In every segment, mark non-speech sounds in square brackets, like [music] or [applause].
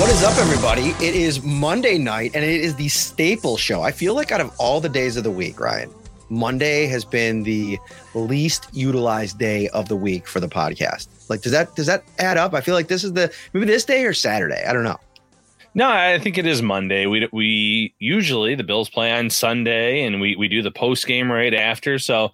What is up, everybody? It is Monday night and it is the staple show. I feel like out of all the days of the week, Ryan, Monday has been the least utilized day of the week for the podcast. Like, does that does that add up? I feel like this is the maybe this day or Saturday. I don't know. No, I think it is Monday. We we usually the Bills play on Sunday, and we we do the post game right after. So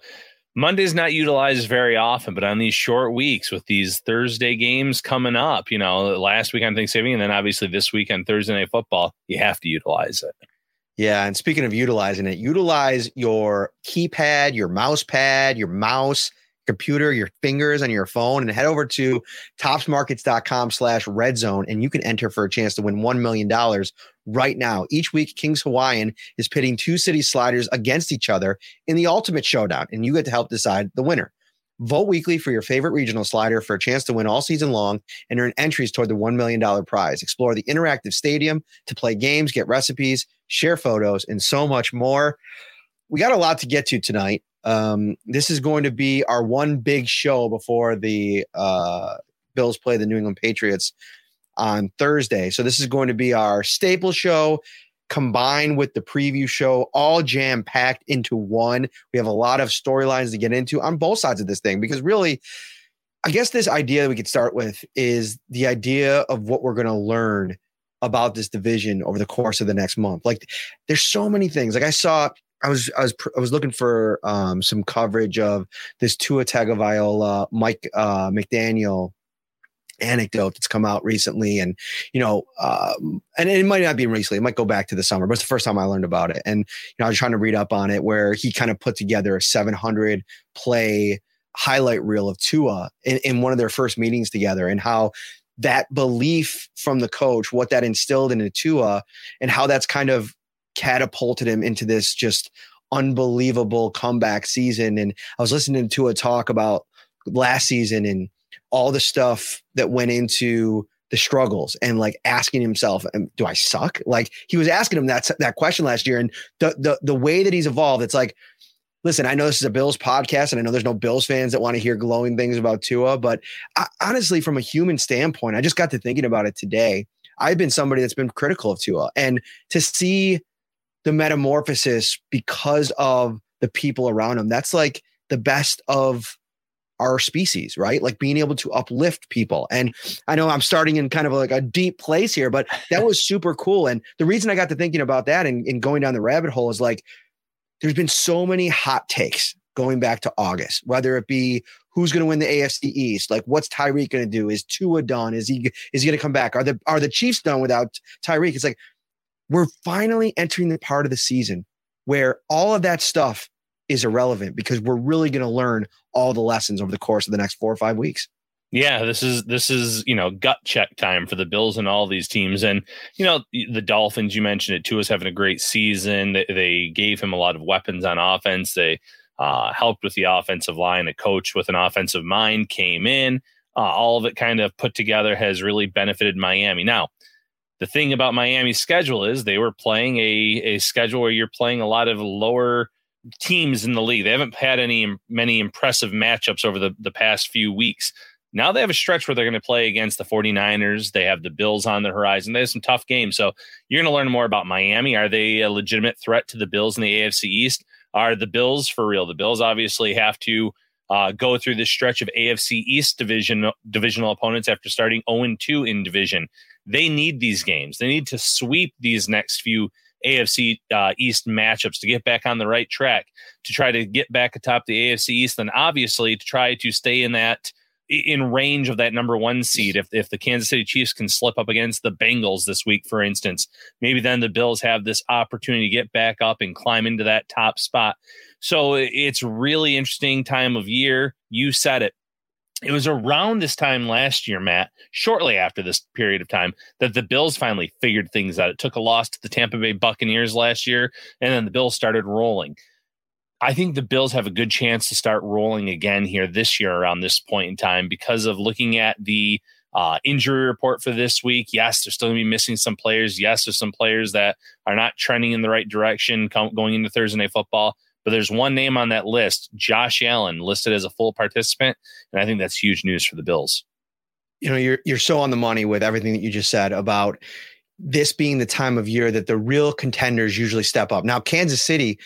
Monday's not utilized very often, but on these short weeks with these Thursday games coming up, you know, last week on Thanksgiving, and then obviously this week on Thursday Night Football, you have to utilize it. Yeah, and speaking of utilizing it, utilize your keypad, your mouse pad, your mouse, computer, your fingers on your phone, and head over to topsmarkets.com slash red zone, and you can enter for a chance to win $1 million right now. Each week, Kings Hawaiian is pitting two city sliders against each other in the ultimate showdown, and you get to help decide the winner. Vote weekly for your favorite regional slider for a chance to win all season long and earn entries toward the $1 million prize. Explore the interactive stadium to play games, get recipes, share photos, and so much more. We got a lot to get to tonight. Um, this is going to be our one big show before the uh, Bills play the New England Patriots on Thursday. So this is going to be our staple show combined with the preview show, all jam packed into one. We have a lot of storylines to get into on both sides of this thing because really, I guess this idea that we could start with is the idea of what we're going to learn about this division over the course of the next month. Like, there's so many things. Like I saw, I was I was I was looking for um, some coverage of this Tua Tagovailoa, Mike uh, McDaniel anecdote that's come out recently and you know um, and it might not be recently it might go back to the summer but it's the first time i learned about it. And you know i was trying to read up on it where he kind of put together a 700 play highlight reel of tua in, in one of their first meetings together and how that belief from the coach what that instilled into tua and how that's kind of catapulted him into this just unbelievable comeback season. And i was listening to a talk about last season and all the stuff that went into the struggles and like asking himself, um, do I suck? Like he was asking him that, that question last year. And the, the, the way that he's evolved, it's like, listen, I know this is a Bills podcast and I know there's no Bills fans that want to hear glowing things about Tua, but I, honestly, from a human standpoint, I just got to thinking about it today. I've been somebody that's been critical of Tua and to see the metamorphosis because of the people around him, that's like the best of our species, right? Like being able to uplift people. And I know I'm starting in kind of like a deep place here, but that was super cool. And the reason I got to thinking about that and, and going down the rabbit hole is like, there's been so many hot takes going back to August, whether it be who's going to win the AFC East, like what's Tyreek going to do? Is Tua done? Is he is he going to come back? Are the are the Chiefs done without Tyreek? It's like we're finally entering the part of the season where all of that stuff is irrelevant because we're really going to learn all the lessons over the course of the next four or five weeks. Yeah, this is this is you know gut check time for the Bills and all these teams, and you know the Dolphins. You mentioned it too. Is having a great season. They, they gave him a lot of weapons on offense. They uh, helped with the offensive line. A coach with an offensive mind came in. Uh, all of it kind of put together has really benefited Miami. Now, the thing about Miami's schedule is they were playing a a schedule where you're playing a lot of lower teams in the league. They haven't had any many impressive matchups over the, the past few weeks. Now they have a stretch where they're going to play against the 49ers. They have the Bills on the horizon. They have some tough games. So you're going to learn more about Miami. Are they a legitimate threat to the Bills in the AFC East? Are the Bills for real? The Bills obviously have to uh, go through this stretch of AFC East division divisional opponents after starting 0 2 in division. They need these games. They need to sweep these next few AFC uh, East matchups to get back on the right track, to try to get back atop the AFC East, and obviously to try to stay in that in range of that number one seed. If if the Kansas City Chiefs can slip up against the Bengals this week, for instance, maybe then the Bills have this opportunity to get back up and climb into that top spot. So it's really interesting time of year. You said it. It was around this time last year, Matt, shortly after this period of time, that the Bills finally figured things out. It took a loss to the Tampa Bay Buccaneers last year, and then the Bills started rolling. I think the Bills have a good chance to start rolling again here this year around this point in time because of looking at the uh, injury report for this week. Yes, they're still going to be missing some players. Yes, there's some players that are not trending in the right direction going into Thursday Night Football. But there's one name on that list, Josh Allen, listed as a full participant, and I think that's huge news for the Bills. You know, you're you're so on the money with everything that you just said about this being the time of year that the real contenders usually step up. Now, Kansas City,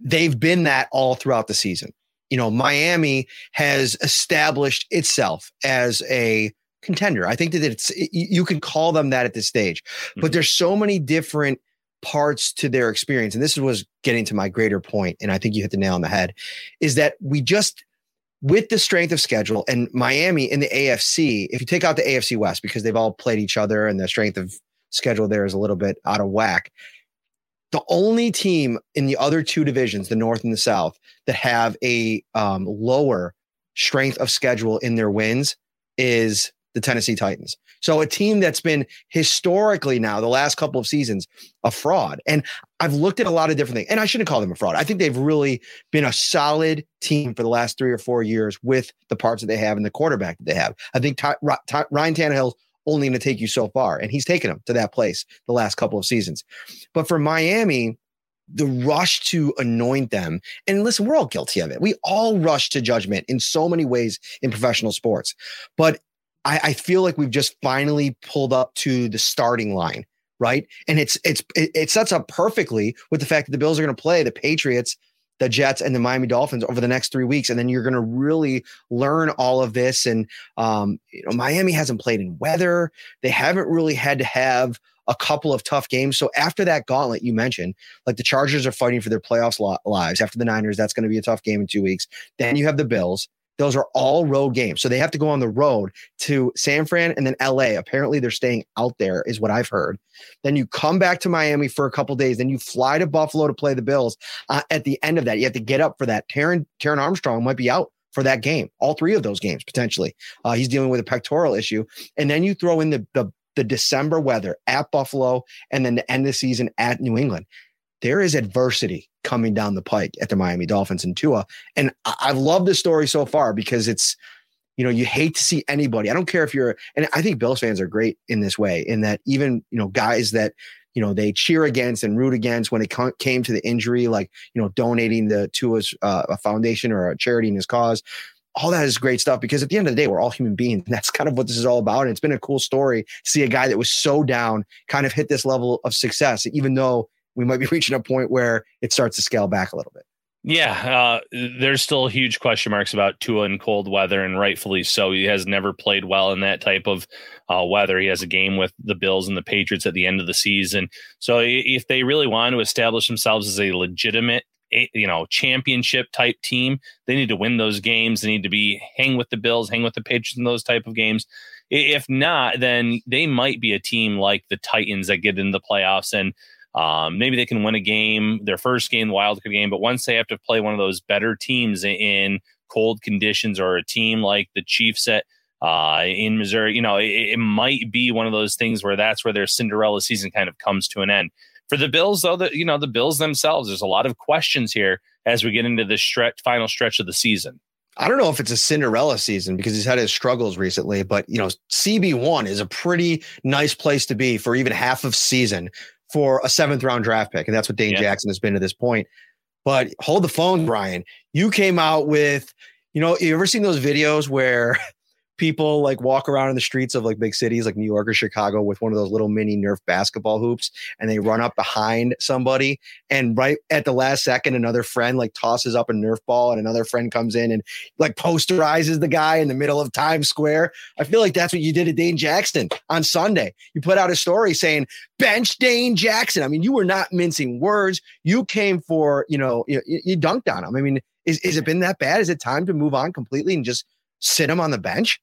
they've been that all throughout the season. You know, Miami has established itself as a contender. I think that it's you can call them that at this stage. Mm-hmm. But there's so many different parts to their experience and this was getting to my greater point and i think you hit the nail on the head is that we just with the strength of schedule and miami in the afc if you take out the afc west because they've all played each other and the strength of schedule there is a little bit out of whack the only team in the other two divisions the north and the south that have a um, lower strength of schedule in their wins is the tennessee titans so a team that's been historically now the last couple of seasons a fraud. And I've looked at a lot of different things, and I shouldn't call them a fraud. I think they've really been a solid team for the last three or four years with the parts that they have and the quarterback that they have. I think Ty, Ty, Ryan Tannehill only going to take you so far, and he's taken them to that place the last couple of seasons. But for Miami, the rush to anoint them. And listen, we're all guilty of it. We all rush to judgment in so many ways in professional sports. But I, I feel like we've just finally pulled up to the starting line, right? And it's it's it, sets up perfectly with the fact that the Bills are going to play the Patriots, the Jets, and the Miami Dolphins over the next three weeks, and then you're going to really learn all of this. And um, you know, Miami hasn't played in weather; they haven't really had to have a couple of tough games. So after that gauntlet you mentioned, like the Chargers are fighting for their playoffs lives. After the Niners, that's going to be a tough game in two weeks. Then you have the Bills. Those are all road games. So they have to go on the road to San Fran and then LA. Apparently they're staying out there, is what I've heard. Then you come back to Miami for a couple days. Then you fly to Buffalo to play the Bills. Uh, at the end of that, you have to get up for that. Taron, Taron Armstrong might be out for that game, all three of those games potentially. Uh, he's dealing with a pectoral issue. And then you throw in the, the, the December weather at Buffalo and then the end of the season at New England there is adversity coming down the pike at the Miami Dolphins and Tua. And I've loved the story so far because it's, you know, you hate to see anybody. I don't care if you're, and I think Bills fans are great in this way, in that even, you know, guys that, you know, they cheer against and root against when it came to the injury, like, you know, donating the Tua's uh, a foundation or a charity in his cause. All that is great stuff because at the end of the day, we're all human beings. And [laughs] that's kind of what this is all about. And it's been a cool story to see a guy that was so down kind of hit this level of success, even though we might be [laughs] reaching a point where it starts to scale back a little bit. Yeah, uh, there's still huge question marks about Tua in cold weather, and rightfully so. He has never played well in that type of uh, weather. He has a game with the Bills and the Patriots at the end of the season. So if they really want to establish themselves as a legitimate, you know, championship type team, they need to win those games. They need to be hang with the Bills, hang with the Patriots in those type of games. If not, then they might be a team like the Titans that get in the playoffs and um, maybe they can win a game, their first game, the wild card game, but once they have to play one of those better teams in cold conditions or a team like the Chiefs at uh, in Missouri, you know, it, it, might be one of those things where that's where their Cinderella season kind of comes to an end. For the Bills, though, the you know the Bills themselves, there's a lot of questions here as we get into the stretch, final stretch of the season. I don't know if it's a Cinderella season because he's had his struggles recently, but you know, CB one is a pretty nice place to be for even half of season for a seventh round draft pick. And that's what Dane yeah. Jackson has been to this point. But hold the phone, Brian. You came out with, you know, you ever seen those videos where [laughs] people like walk around in the streets of like big cities like New York or Chicago with one of those little mini Nerf basketball hoops and they run up behind somebody and right at the last second another friend like tosses up a Nerf ball and another friend comes in and like posterizes the guy in the middle of Times Square. I feel like that's what you did to Dane Jackson on Sunday. You put out a story saying bench Dane Jackson. I mean, you were not mincing words. You came for, you know, you, you dunked on him. I mean, is, is it been that bad? Is it time to move on completely and just sit him on the bench?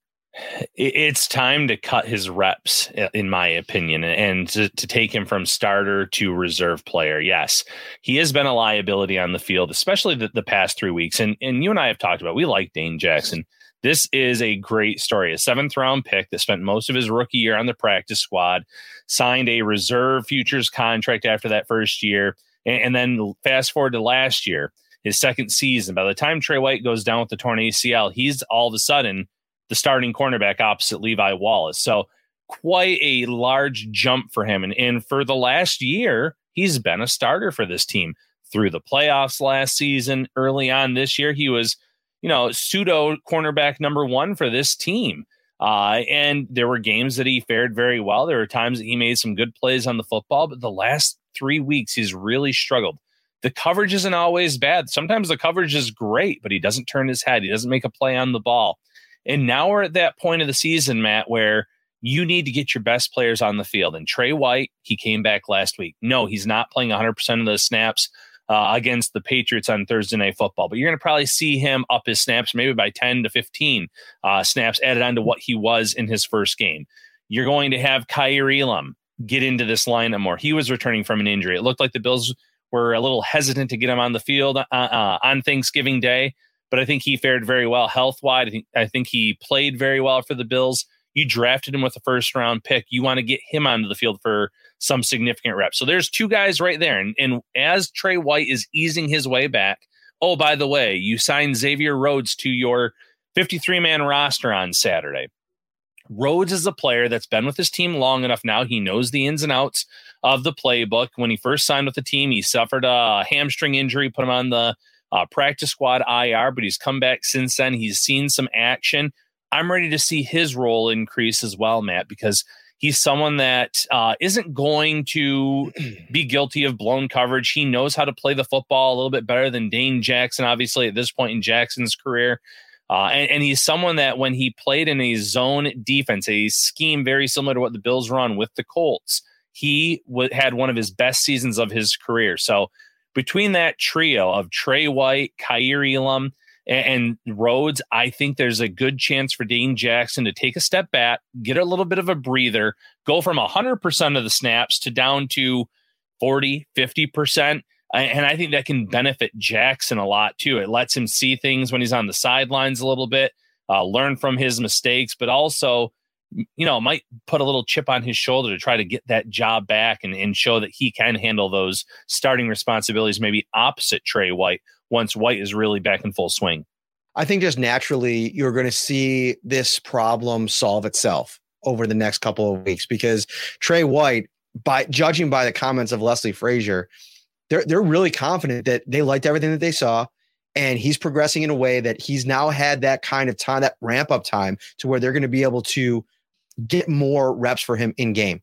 It's time to cut his reps, in my opinion, and to, to, take him from starter to reserve player. Yes, he has been a liability on the field, especially the, the past three weeks. And and you and I have talked about we like Dane Jackson. This is a great story. A seventh round pick that spent most of his rookie year on the practice squad, signed a reserve futures contract after that first year, and, and then fast forward to last year, his second season. By the time Trey White goes down with the torn ACL, he's all of a sudden the starting cornerback opposite Levi Wallace. So quite a large jump for him. And, and for the last year, he's been a starter for this team through the playoffs last season. Early on this year, he was, you know, pseudo cornerback number one for this team. Uh, and there were games that he fared very well. There were times that he made some good plays on the football, but the last three weeks, he's really struggled. The coverage isn't always bad. Sometimes the coverage is great, but he doesn't turn his head. He doesn't make a play on the ball. And now we're at that point of the season, Matt, where you need to get your best players on the field. And Trey White, he came back last week. No, he's not playing 100% of the snaps uh, against the Patriots on Thursday Night Football, but you're going to probably see him up his snaps maybe by 10 to 15 uh, snaps added on to what he was in his first game. You're going to have Kaiir Elam get into this lineup more. He was returning from an injury. It looked like the Bills were a little hesitant to get him on the field uh, uh on Thanksgiving Day but I think he fared very well health wise. I think, I think he played very well for the Bills. You drafted him with a first round pick. You want to get him onto the field for some significant reps. So there's two guys right there. And, and as Trey White is easing his way back, oh, by the way, you signed Xavier Rhodes to your 53 man roster on Saturday. Rhodes is a player that's been with his team long enough now. He knows the ins and outs of the playbook. When he first signed with the team, he suffered a hamstring injury, put him on the uh, practice squad IR, but he's come back since then. He's seen some action. I'm ready to see his role increase as well, Matt, because he's someone that uh, not going to [clears throat] be guilty of blown coverage. He knows how to play the football a little bit better than Dane Jackson, obviously, at this point in Jackson's career. Uh, and, and, he's someone that when he played in a zone defense, a scheme very similar to what the Bills run with the Colts, he w- had one of his best seasons of his career. So between that trio of Trey White, Kaiir Elam, and, and Rhodes, I think there's a good chance for Dane Jackson to take a step back, get a little bit of a breather, go from 100% of the snaps to down to 40, 50%. And I think that can benefit Jackson a lot too. It lets him see things when he's on the sidelines a little bit, uh, learn from his mistakes, but also you know, might put a little chip on his shoulder to try to get that job back and, and show that he can handle those starting responsibilities, maybe opposite Trey White once White is really back in full swing. I think just naturally you're going to see this problem solve itself over the next couple of weeks because Trey White, by judging by the comments of Leslie Frazier, they're they're really confident that they liked everything that they saw and he's progressing in a way that he's now had that kind of time, that ramp up time to where they're going to be able to get more reps for him in game.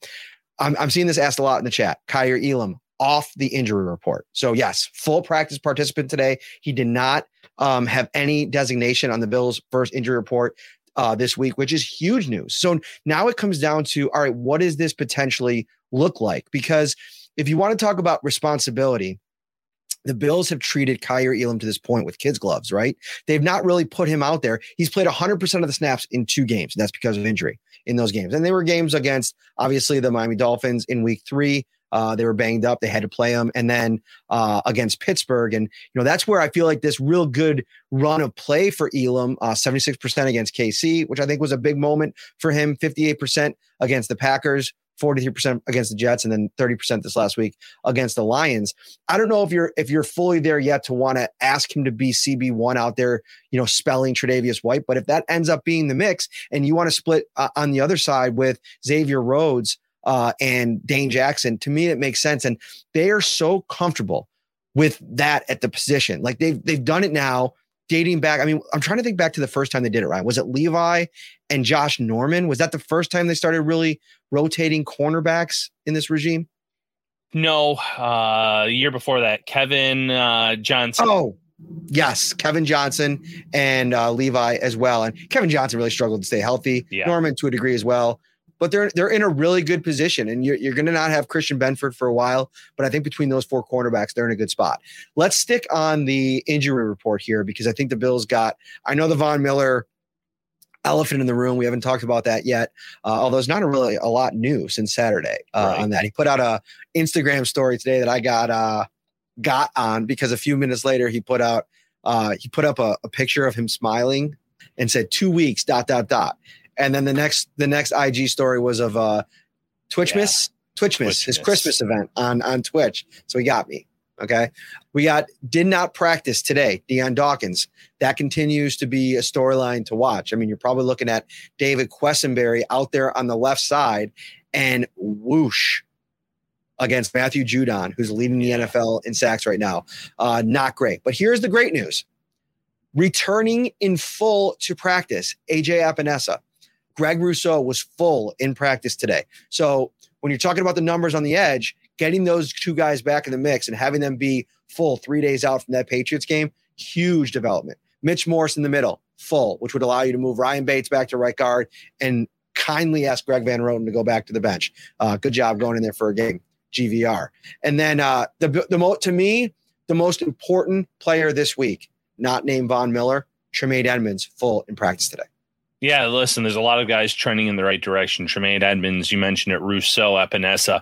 I'm, I'm seeing this asked a lot in the chat. Kaiir Elam off the injury report. So yes, full practice participant today. He did not um, have any designation on the Bills' first injury report uh, this week, which is huge news. So now it comes down to all right, what does this potentially look like? Because if you want to talk about responsibility, the Bills have treated Kaiir Elam to this point with kids' gloves, right? They've not really put him out there. He's played 100% of the snaps in two games. And that's because of injury in those games. And they were games against, obviously, the Miami Dolphins in week three. Uh, they were banged up. They had to play them. And then uh, against Pittsburgh. And, you know, that's where I feel like this real good run of play for Elam, uh, 76% against KC, which I think was a big moment for him, 58% against the Packers. 43% against the Jets and then 30% this last week against the Lions. I don't know if you're if you're fully there yet to want to ask him to be CB1 out there, you know, spelling Tre'Davious White, but if that ends up being the mix and you want to split uh, on the other side with Xavier Rhodes uh, and Dane Jackson, to me it makes sense and they are so comfortable with that at the position. Like they've they've done it now dating back. I mean, I'm trying to think back to the first time they did it, right? Was it Levi and Josh Norman? Was that the first time they started really rotating cornerbacks in this regime? No, uh, year before that, Kevin uh, Johnson. Oh, yes, Kevin Johnson and uh, Levi as well. And Kevin Johnson really struggled to stay healthy. Yeah. Norman to a degree as well. But they're they're in a really good position, and you're, you're going to not have Christian Benford for a while. But I think between those four cornerbacks, they're in a good spot. Let's stick on the injury report here because I think the Bills got. I know the Von Miller elephant in the room. We haven't talked about that yet, uh, although it's not a really a lot new since Saturday uh, Right. on that. He put out a Instagram story today that I got uh, got on because a few minutes later he put out uh, he put up a, a picture of him smiling and said two weeks dot dot dot, and then the next the next IG story was of uh, Twitchmas Twitchmas his Christmas event on on Twitch. So he got me. Okay, we got did not practice today. Dion Dawkins. That continues to be a storyline to watch. I mean, you're probably looking at David Quessenberry out there on the left side, and whoosh against Matthew Judon, who's leading the NFL in sacks right now. Uh, not great. But here's the great news returning in full to practice, AJ Epenesa. Greg Rousseau was full in practice today. So when you're talking about the numbers on the edge, getting those two guys back in the mix and having them be full three days out from that Patriots game, huge development. Mitch Morse in the middle, full, which would allow you to move Ryan Bates back to right guard and kindly ask Greg Van Roten to go back to the bench. Uh, good job going in there for a game, GVR. And then uh, the the mo- to me the most important player this week, not named Von Miller, Tremaine Edmunds, full in practice today. Yeah, listen, there's a lot of guys trending in the right direction. Tremaine Edmunds, you mentioned it, Rousseau, Epenesa,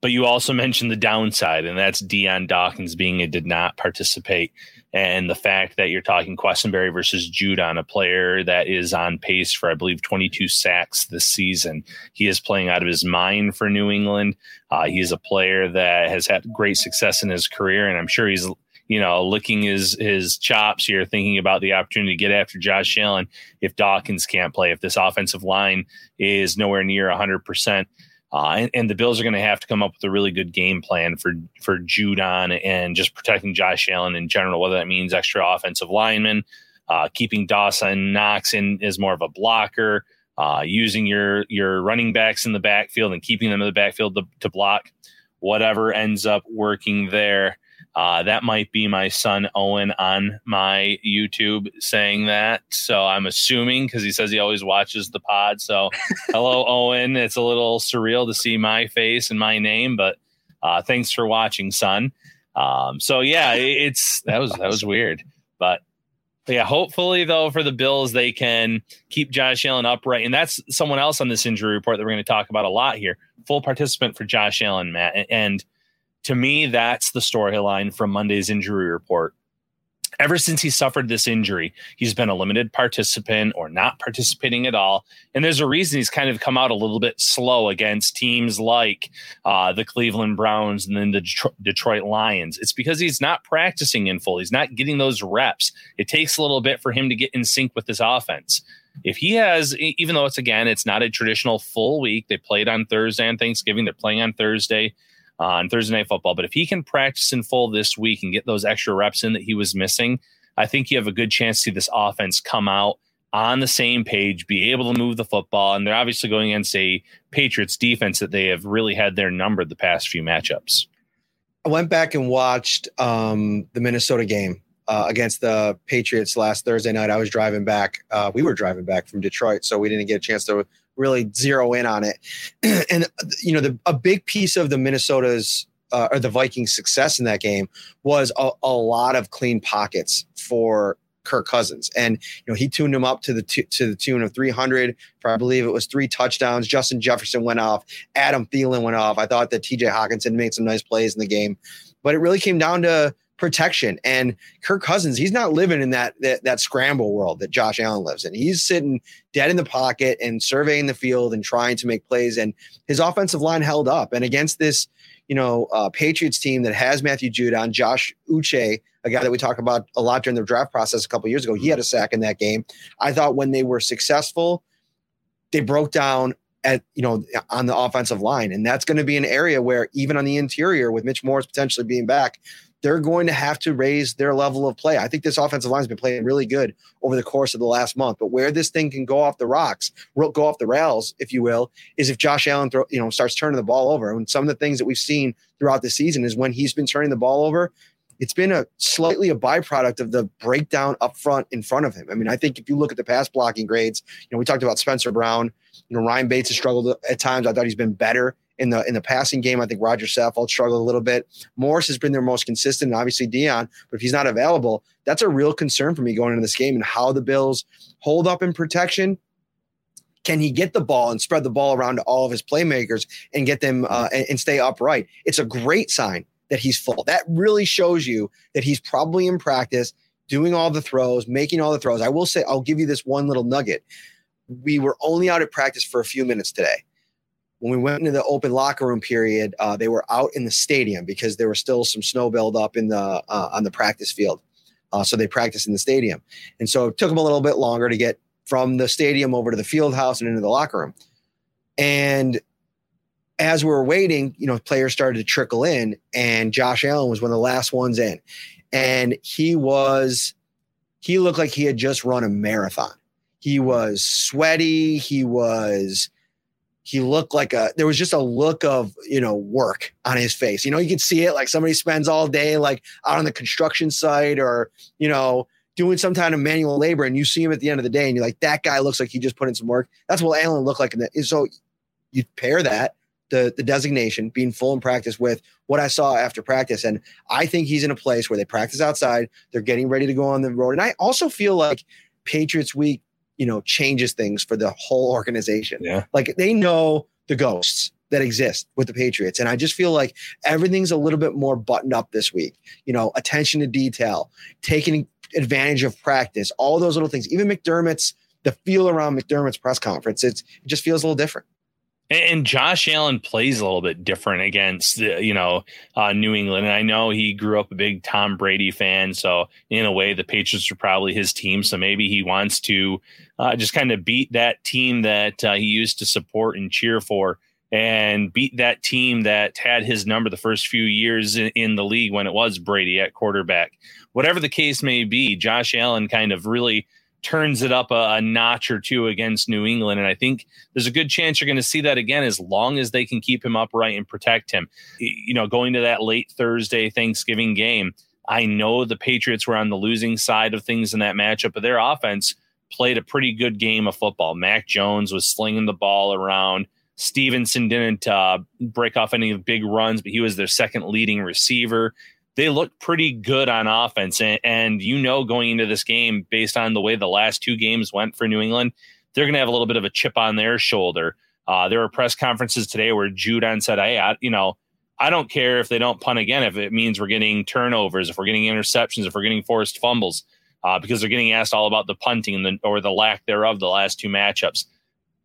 but you also [laughs] mentioned the downside, and that's Dion Dawkins being a did not participate. And the fact that you're talking Quessenberry versus Judon, a player that is on pace for, I believe, 22 sacks this season. He is playing out of his mind for New England. Uh, he is a player that has had great success in his career, and I'm sure he's you know, licking his his chops here, thinking about the opportunity to get after Josh Allen if Dawkins can't play, if this offensive line is nowhere near 100%. Uh, and, and the Bills are going to have to come up with a really good game plan for for Judon and just protecting Josh Allen in general, whether that means extra offensive linemen, uh, keeping Dawson Knox in as more of a blocker, uh, using your your running backs in the backfield and keeping them in the backfield to, to block whatever ends up working there. Uh, that might be my son Owen on my YouTube saying that. So I'm assuming because he says he always watches the pod. So [laughs] hello, Owen. It's a little surreal to see my face and my name, but uh, thanks for watching, son. Um, so yeah, it's that was that was weird, but yeah, hopefully though for the Bills they can keep Josh Allen upright, and that's someone else on this injury report that we're going to talk about a lot here. Full participant for Josh Allen, Matt, and- and to me, that's the storyline from Monday's injury report. Ever since he suffered this injury, he's been a limited participant or not participating at all. And there's a reason he's kind of come out a little bit slow against teams like uh, the Cleveland Browns and then the Detro- Detroit Lions. It's because he's not practicing in full, he's not getting those reps. It takes a little bit for him to get in sync with his offense. If he has, even though it's again, it's not a traditional full week, they played on Thursday and Thanksgiving, they're playing on Thursday on Thursday Night Football. But if he can practice in full this week and get those extra reps in that he was missing, I think you have a good chance to see this offense come out on the same page, be able to move the football. And they're obviously going against a Patriots defense that they have really had their number the past few matchups. I went back and watched um, the Minnesota game uh, against the Patriots last Thursday night. I was driving back. Uh, we were driving back from Detroit, so we didn't get a chance to really zero in on it. [clears throat] and you know, the, a big piece of the Minnesota's uh, or the Vikings' success in that game was a, a lot of clean pockets for Kirk Cousins, and you know he tuned him up to the tu- to the tune of 300 for I believe it was three touchdowns. Justin Jefferson went off, Adam Thielen went off. I thought that T.J. Hockenson made some nice plays in the game, but it really came down to protection. And Kirk Cousins, he's not living in that, that that scramble world that Josh Allen lives in. He's sitting dead in the pocket and surveying the field and trying to make plays. And his offensive line held up. And against this, you know, uh, Patriots team that has Matthew Judon, Josh Uche, a guy that we talked about a lot during the draft process a couple years ago, he had a sack in that game. I thought when they were successful, they broke down at you know on the offensive line, and that's going to be an area where even on the interior with Mitch Morse potentially being back, they're going to have to raise their level of play. I think this offensive line has been playing really good over the course of the last month. But where this thing can go off the rocks, go off the rails, if you will, is if Josh Allen throw, you know starts turning the ball over. And some of the things that we've seen throughout the season is when he's been turning the ball over, it's been a slightly a byproduct of the breakdown up front in front of him. I mean, I think if you look at the pass blocking grades, you know, we talked about Spencer Brown. You know, Ryan Bates has struggled at times. I thought he's been better in the in the passing game. I think Roger Saffold struggled a little bit. Morse has been their most consistent, and obviously Dion. But if he's not available, that's a real concern for me going into this game and how the Bills hold up in protection. Can he get the ball and spread the ball around to all of his playmakers and get them uh, and, and stay upright? It's a great sign that he's full. That really shows you that he's probably in practice doing all the throws, making all the throws. I will say, I'll give you this one little nugget. We were only out at practice for a few minutes today. When we went into the open locker room period, uh, they were out in the stadium because there was still some snow buildup in the uh, on the practice field. Uh, so they practiced in the stadium, and so it took them a little bit longer to get from the stadium over to the field house and into the locker room. And as we were waiting, you know, players started to trickle in, and Josh Allen was one of the last ones in. And he was, he looked like he had just run a marathon. He was sweaty. He was, he looked like a, there was just a look of, you know, work on his face. You know, you could see it like somebody spends all day like out on the construction site or, you know, doing some kind of manual labor and you see him at the end of the day and you're like, that guy looks like he just put in some work. That's what Allen looked like. In that. So you pair that the the designation, being full in practice with what I saw after practice. And I think he's in a place where they practice outside. They're getting ready to go on the road. And I also feel like Patriots Week, you know, changes things for the whole organization. Yeah. Like they know the ghosts that exist with the Patriots. And I just feel like everything's a little bit more buttoned up this week. You know, attention to detail, taking advantage of practice, all those little things. Even McDermott's the feel around McDermott's press conference, it's, it just feels a little different. And Josh Allen plays a little bit different against you know uh, New England, and I know he grew up a big Tom Brady fan, so in a way the Patriots are probably his team. So maybe he wants to uh, just kind of beat that team that uh, he used to support and cheer for, and beat that team that had his number the first few years in, in the league when it was Brady at quarterback. Whatever the case may be, Josh Allen kind of really turns it up a, a, notch or two against New England. And I think there's a good chance you're going to see that again as long as they can keep him upright and protect him. You know, going to that late Thursday Thanksgiving game, I know the Patriots were on the losing side of things in that matchup, but their offense played a pretty good game of football. Mac Jones was slinging the ball around. Stevenson didn't uh, break off any big runs, but he was their second leading receiver they look pretty good on offense. And, and, you know, going into this game, based on the way the last two games went for New England, they're going to have a little bit of a chip on their shoulder. Uh, there were press conferences today where Judon said, Hey, I, you know, I don't care if they don't punt again, if it means we're getting turnovers, if we're getting interceptions, if we're getting forced fumbles, uh, because they're getting asked all about the punting and the, or the lack thereof the last two matchups.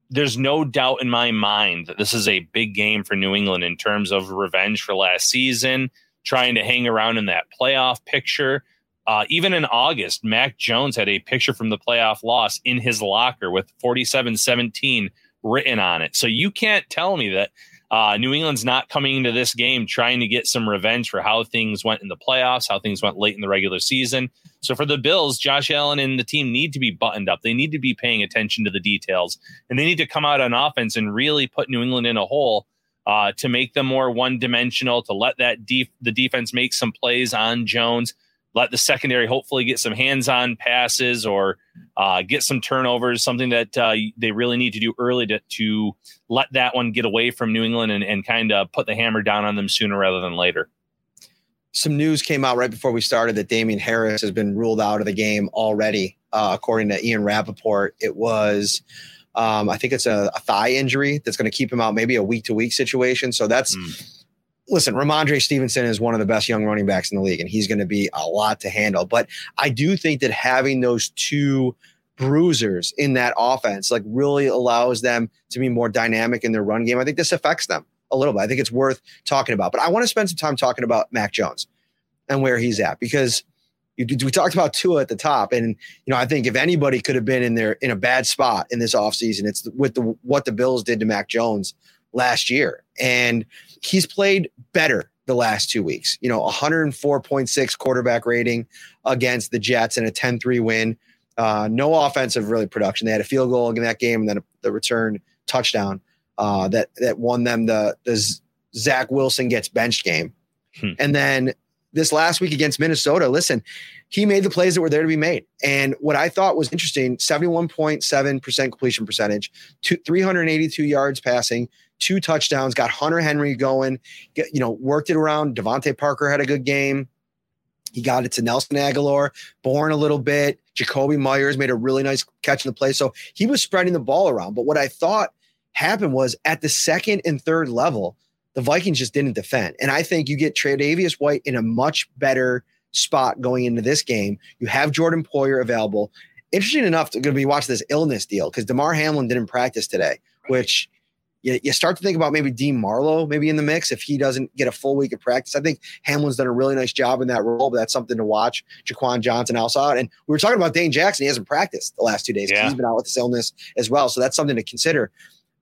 There's no doubt in my mind that this is a big game for New England in terms of revenge for last season, trying to hang around in that playoff picture. Uh, even in August, Mac Jones had a picture from the playoff loss in his locker with 47 17 written on it. So you can't tell me that uh, New England's not coming into this game trying to get some revenge for how things went in the playoffs, how things went late in the regular season. So for the Bills, Josh Allen and the team need to be buttoned up. They need to be paying attention to the details and they need to come out on offense and really put New England in a hole uh, to make them more one dimensional, to let that def- the defense make some plays on Jones, let the secondary hopefully get some hands on passes or uh, get some turnovers, something that uh, they really need to do early to, to let that one get away from New England and, and kind of put the hammer down on them sooner rather than later. Some news came out right before we started that Damien Harris has been ruled out of the game already, uh, according to Ian Rapoport. It was um, I think it's a, a thigh injury that's going to keep him out, maybe a week to week situation. So that's mm. listen, Rhamondre Stevenson is one of the best young running backs in the league, and he's going to be a lot to handle. But I do think that having those two bruisers in that offense like really allows them to be more dynamic in their run game. I think this affects them a little bit. I think it's worth talking about. But I want to spend some time talking about Mac Jones and where he's at because we talked about Tua at the top, and you know I think if anybody could have been in there in a bad spot in this offseason, it's with the what the Bills did to Mac Jones last year, and he's played better the last two weeks. You know, 104.6 quarterback rating against the Jets in a 10 3 win. Uh, no offensive really production. They had a field goal in that game and then the return touchdown uh, that that won them the the Zach Wilson gets benched game. Hmm. And then this last week against Minnesota, listen, he made the plays that were there to be made. And what I thought was interesting 71.7% completion percentage, two, 382 yards passing, two touchdowns, got Hunter Henry going, get, you know, worked it around. DeVante Parker had a good game. He got it to Nelson Agholor, Bourne a little bit. Jakobi Meyers made a really nice catch in the play. So he was spreading the ball around. But what I thought happened was at the second and third level, the Vikings just didn't defend. And I think you get Tre'Davious White in a much better spot going into this game. You have Jordan Poyer available. Interesting enough, to going to be watching this illness deal because Damar Hamlin didn't practice today, which you, you start to think about maybe Dean Marlowe maybe in the mix if he doesn't get a full week of practice. I think Hamlin's done a really nice job in that role, but that's something to watch. Jaquan Johnson also out. And we were talking about Dane Jackson. He hasn't practiced the last two days. Yeah. He's been out with this illness as well. So that's something to consider.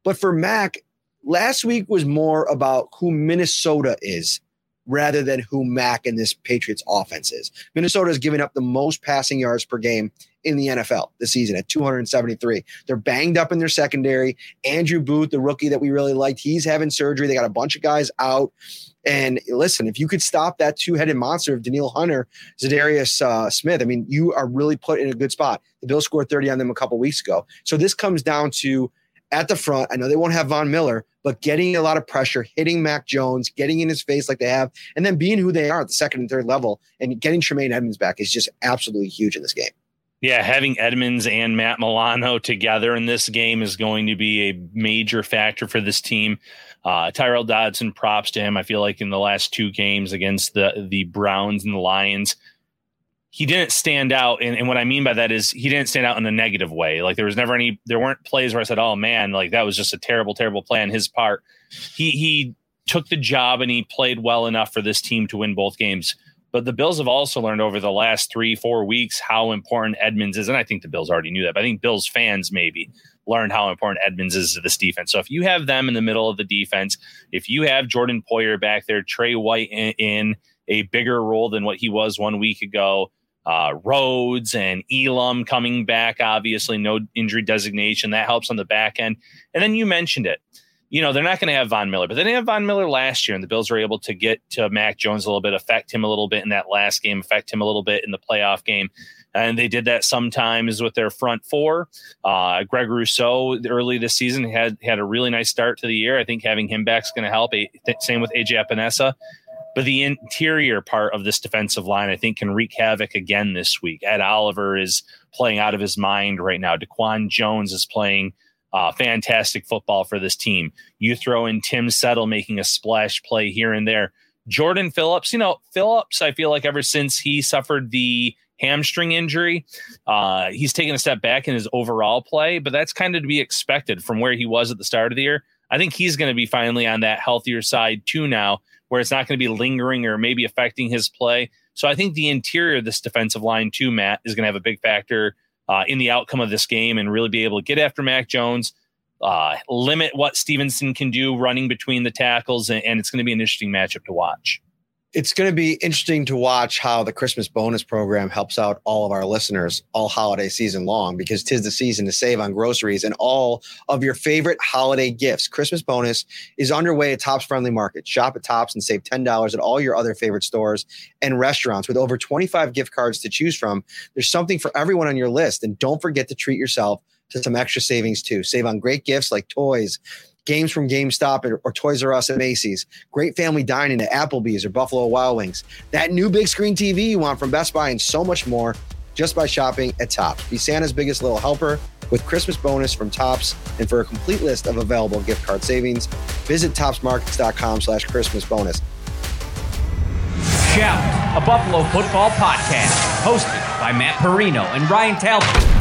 But for Mac, last week was more about who Minnesota is rather than who Mac and this Patriots offense is. Minnesota is giving up the most passing yards per game in the NFL this season at 273. They're banged up in their secondary. Andrew Booth, the rookie that we really liked, he's having surgery. They got a bunch of guys out. And listen, if you could stop that two-headed monster of Danielle Hunter, Za'Darius uh, Smith, I mean, you are really put in a good spot. The Bills scored 30 on them a couple weeks ago. So this comes down to at the front. I know they won't have Von Miller, but getting a lot of pressure, hitting Mac Jones, getting in his face like they have, and then being who they are at the second and third level and getting Tremaine Edmunds back is just absolutely huge in this game. Yeah, having Edmunds and Matt Milano together in this game is going to be a major factor for this team. Uh, Tyrel Dodson, props to him. I feel like in the last two games against the the Browns and the Lions, he didn't stand out. And, and, what I mean by that is he didn't stand out in a negative way. Like there was never any, there weren't plays where I said, oh man, like that was just a terrible, terrible play on his part. He, he took the job and he played well enough for this team to win both games. But the Bills have also learned over the last three, four weeks how important edmunds is. And I think the Bills already knew that, but I think Bills fans maybe learned how important edmunds is to this defense. So if you have them in the middle of the defense, if you have Jordan Poyer back there, Trey White in, in a bigger role than what he was one week ago, uh, Rhodes and Elam coming back, obviously, no injury designation. That helps on the back end. And then you mentioned it. You know, they're not going to have Von Miller, but they didn't have Von Miller last year, and the Bills were able to get to Mac Jones a little bit, affect him a little bit in that last game, affect him a little bit in the playoff game. And they did that sometimes with their front four. Uh, Greg Rousseau early this season had had a really nice start to the year. I think having him back is going to help. a Same with AJ Epenesa. But the interior part of this defensive line, I think, can wreak havoc again this week. Ed Oliver is playing out of his mind right now. Daquan Jones is playing uh, fantastic football for this team. You throw in Tim Settle making a splash play here and there. Jordan Phillips, you know, Phillips, I feel like ever since he suffered the hamstring injury, uh, he's taken a step back in his overall play, but that's kind of to be expected from where he was at the start of the year. I think he's going to be finally on that healthier side too now where it's not going to be lingering or maybe affecting his play. So I think the interior of this defensive line, too, Matt, is going to have a big factor uh, in the outcome of this game and really be able to get after Mac Jones, uh, limit what Stevenson can do running between the tackles, and, and it's going to be an interesting matchup to watch it's going to be interesting to watch how the Christmas bonus program helps out all of our listeners all holiday season long because tis the season to save on groceries and all of your favorite holiday gifts. Christmas bonus is underway at Tops Friendly Market. Shop at Tops and save $10 at all your other favorite stores and restaurants with over 25 gift cards to choose from. There's something for everyone on your list. And don't forget to treat yourself to some extra savings too. Save on great gifts like toys games from GameStop or, or, Toys R Us at Macy's, great family dining at Applebee's or Buffalo Wild Wings, that new big screen TV you want from Best Buy, and so much more just by shopping at Tops. Be Santa's biggest little helper with Christmas bonus from Tops. And for a complete list of available gift card savings, visit topsmarkets.com slash Christmas bonus. Shout, a Buffalo football podcast hosted by Matt Parrino and Ryan Talbot.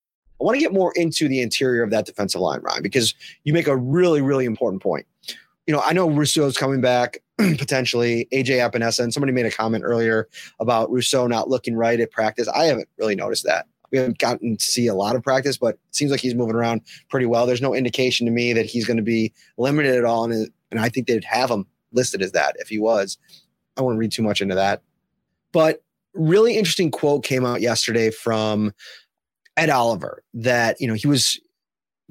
I want to get more into the interior of that defensive line, Ryan, because you make a really, really important point. You know, I know Rousseau's coming back [clears throat] potentially. AJ Epenesa, and somebody made a comment earlier about Rousseau not looking right at practice. I haven't really noticed that. We haven't gotten to see a lot of practice, but it seems like he's moving around pretty well. There's no indication to me that he's going to be limited at all, and, and I think they'd have him listed as that if he was. I won't read too much into that. But really interesting quote came out yesterday from Ed Oliver that, you know, he was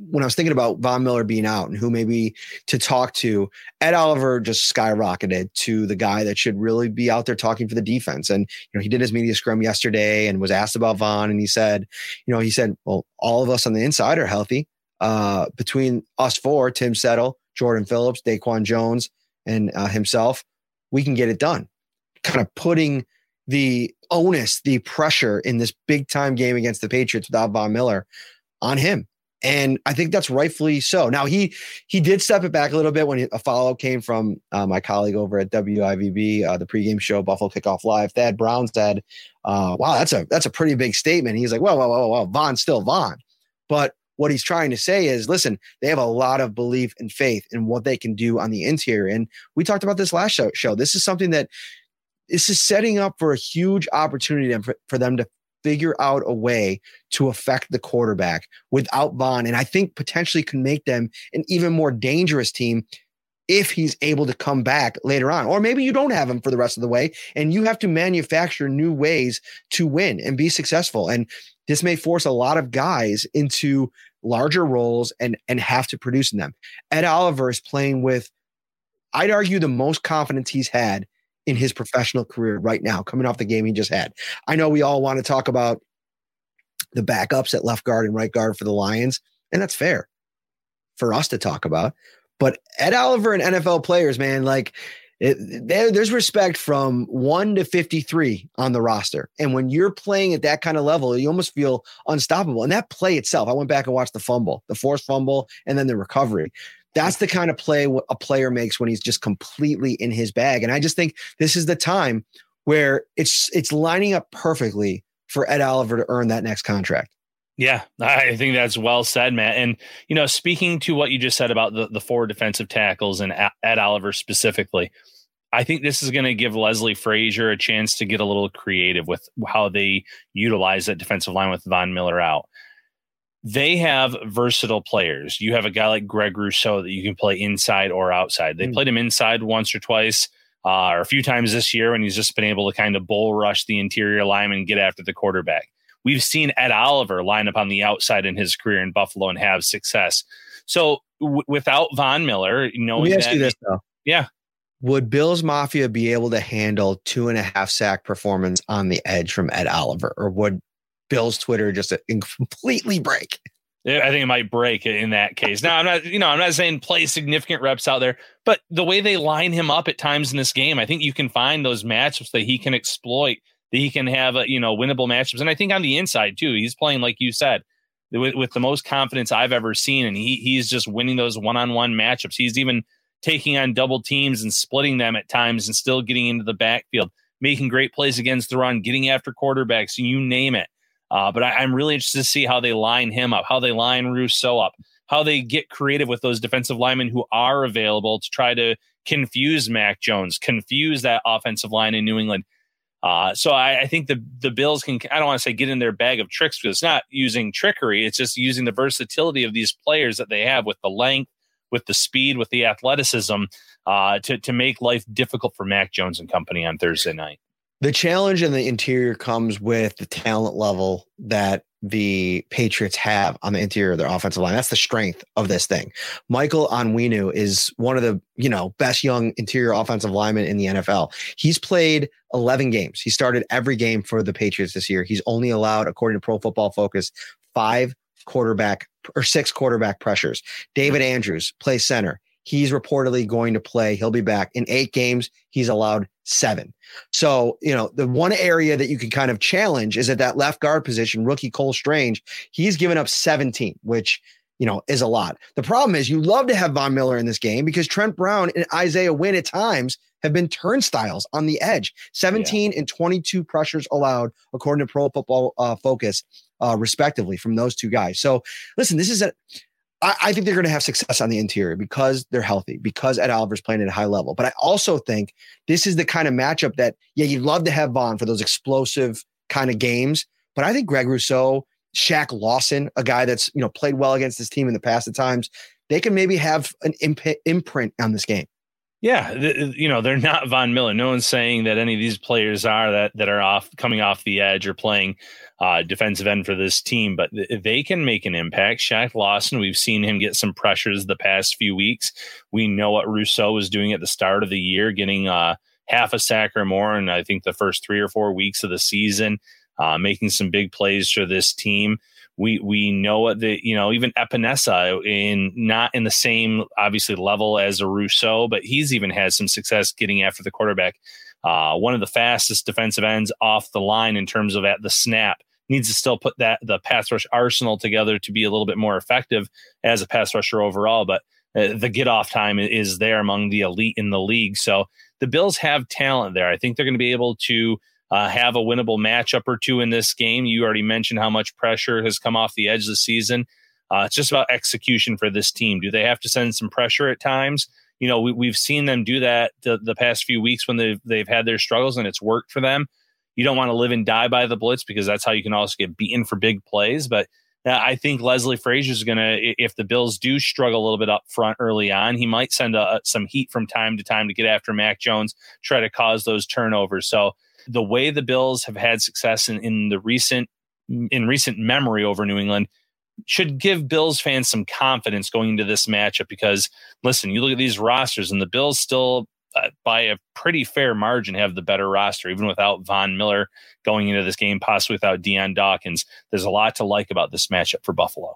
when I was thinking about Von Miller being out and who maybe to talk to, Ed Oliver just skyrocketed to the guy that should really be out there talking for the defense. And, you know, he did his media scrum yesterday and was asked about Von. And he said, you know, he said, well, all of us on the inside are healthy. Uh, between us four, Tim Settle, Jordan Phillips, Daquan Jones, and uh, himself, we can get it done. Kind of putting the onus, the pressure in this big time game against the Patriots without Von Miller on him. And I think that's rightfully so. Now he he did step it back a little bit when a follow came from uh, my colleague over at WIVB, uh, the pregame show Buffalo Kickoff Live. Thad Brown said, uh, "Wow, that's a that's a pretty big statement." He's like, "Well, well, well, well, still Von," but what he's trying to say is, listen, they have a lot of belief and faith in what they can do on the interior. And we talked about this last show. show. This is something that this is setting up for a huge opportunity for, for them to figure out a way to affect the quarterback without Von. And I think potentially can make them an even more dangerous team if he's able to come back later on. Or maybe you don't have him for the rest of the way and you have to manufacture new ways to win and be successful. And this may force a lot of guys into larger roles and and have to produce in them. Ed Oliver is playing with I'd argue the most confidence he's had in his professional career right now, coming off the game he just had. I know we all want to talk about the backups at left guard and right guard for the Lions, and that's fair for us to talk about. But Ed Oliver and NFL players, man, like it, there, there's respect from one to 53 on the roster. And when you're playing at that kind of level, you almost feel unstoppable. And that play itself, I went back and watched the fumble, the forced fumble, and then the recovery. That's the kind of play a player makes when he's just completely in his bag. And I just think this is the time where it's it's lining up perfectly for Ed Oliver to earn that next contract. Yeah, I think that's well said, Matt. And you know, speaking to what you just said about the the four defensive tackles and Ed Oliver specifically, I think this is going to give Leslie Frazier a chance to get a little creative with how they utilize that defensive line with Von Miller out they have versatile players. You have a guy like Greg Rousseau that you can play inside or outside. They mm. played him inside once or twice, uh, or a few times this year, and he's just been able to kind of bull rush the interior line and get after the quarterback. We've seen Ed Oliver line up on the outside in his career in Buffalo and have success. So w- without Von Miller, knowing Let me ask you this though. Yeah. Would Bills Mafia be able to handle two and a half sack performance on the edge from Ed Oliver, or would Bill's Twitter just [laughs] completely break. I think it might break in that case. Now, I'm not, you know, I'm not saying play significant reps out there, but the way they line him up at times in this game, I think you can find those matchups that he can exploit, that he can have, a, you know, winnable matchups. And I think on the inside too, he's playing like you said, with, with the most confidence I've ever seen, and he he's just winning those one-on-one matchups. He's even taking on double teams and splitting them at times, and still getting into the backfield, making great plays against the run, getting after quarterbacks, you name it. Uh, but I, am really interested to see how they line him up, how they line Rousseau up, how they get creative with those defensive linemen who are available to try to confuse Mac Jones, confuse that offensive line in New England. Uh, so I, I, think the the Bills can I don't want to say get in their bag of tricks because it's not using trickery. It's just using the versatility of these players that they have with the length, with the speed, with the athleticism uh, to to make life difficult for Mac Jones and company on Thursday night. The challenge in the interior comes with the talent level that the Patriots have on the interior of their offensive line. That's the strength of this thing. Michael Onwenu is one of the, you know, best young interior offensive linemen in the NFL. He's played 11 games. He started every game for the Patriots this year. He's only allowed, according to Pro Football Focus, five quarterback or six quarterback pressures. David Andrews plays center. He's reportedly going to play. He'll be back in eight games. He's allowed seven. So, you know, the one area that you can kind of challenge is at that left guard position, rookie Cole Strange. He's given up 17, which, you know, is a lot. The problem is you love to have Von Miller in this game because Trent Brown and Isaiah Wynn at times have been turnstiles on the edge. 17 yeah. and 22 pressures allowed, according to Pro Football uh, Focus, uh, respectively, from those two guys. So, listen, this is a I, I think they're going to have success on the interior because they're healthy, because Ed Oliver's playing at a high level. But I also think this is the kind of matchup that, yeah, you'd love to have Von for those explosive kind of games. But I think Greg Rousseau, Shaq Lawson, a guy that's you know played well against this team in the past at times, they can maybe have an imp- imprint on this game. Yeah, you know they're not Von Miller. No one's saying that any of these players are that that are off coming off the edge or playing uh, defensive end for this team, but th- they can make an impact. Shaq Lawson, we've seen him get some pressures the past few weeks. We know what Rousseau was doing at the start of the year, getting uh, half a sack or more, and I think the first three or four weeks of the season, uh, making some big plays for this team we we know that you know even Epenesa in not in the same obviously level as a Rousseau, but he's even had some success getting after the quarterback. Uh, one of the fastest defensive ends off the line in terms of at the snap needs to still put that the pass rush arsenal together to be a little bit more effective as a pass rusher overall. But uh, the get off time is there among the elite in the league. So the Bills have talent there. I think they're going to be able to uh, have a winnable matchup or two in this game. You already mentioned how much pressure has come off the edge this season. Uh, it's just about execution for this team. Do they have to send some pressure at times? You know, we, have seen them do that the, the past few weeks when they've they've had their struggles and it's worked for them. You don't want to live and die by the blitz because that's how you can also get beaten for big plays. But uh, I think Leslie Frazier is going to, if the Bills do struggle a little bit up front early on, he might send a, some heat from time to time to get after Mac Jones, try to cause those turnovers. So the way the Bills have had success in, in the recent in recent memory over New England should give Bills fans some confidence going into this matchup because listen, you look at these rosters and the Bills still uh, by a pretty fair margin have the better roster even without Von Miller going into this game possibly without Dion Dawkins. There's a lot to like about this matchup for Buffalo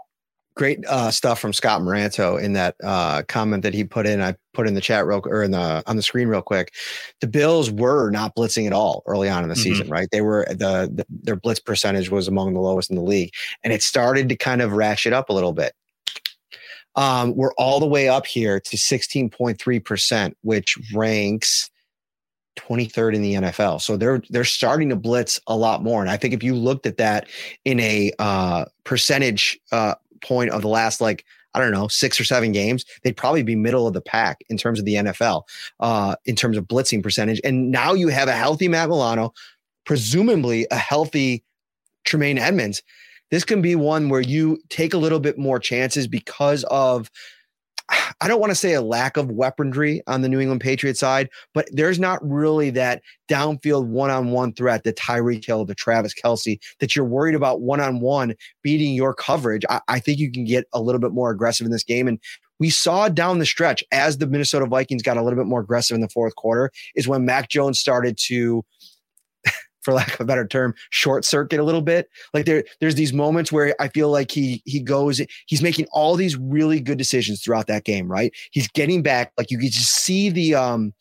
great uh, stuff from Scott Moranto in that uh, comment that he put in. I put in the chat real or in the on the screen real quick. The Bills were not blitzing at all early on in the mm-hmm. season, right? They were the, the, their blitz percentage was among the lowest in the league, and it started to kind of ratchet up a little bit. Um, we're all the way up here to 16.3 percent, which ranks 23rd in the NFL. So they're they're starting to blitz a lot more. And I think if you looked at that in a uh, percentage uh, point of the last like I don't know six or seven games, they'd probably be middle of the pack in terms of the NFL, uh, in terms of blitzing percentage. And now you have a healthy Matt Milano, presumably a healthy Tremaine Edmunds. This can be one where you take a little bit more chances because of I don't want to say a lack of weaponry on the New England Patriots side, but there's not really that downfield one-on-one threat, the Tyreek Hill, the Travis Kelce, that you're worried about one-on-one beating your coverage. I, I think you can get a little bit more aggressive in this game. And we saw down the stretch as the Minnesota Vikings got a little bit more aggressive in the fourth quarter is when Mac Jones started to for lack of a better term, short circuit a little bit. Like there, there's these moments where I feel like he he goes, he's making all these really good decisions throughout that game, right? He's getting back, like you can just see the um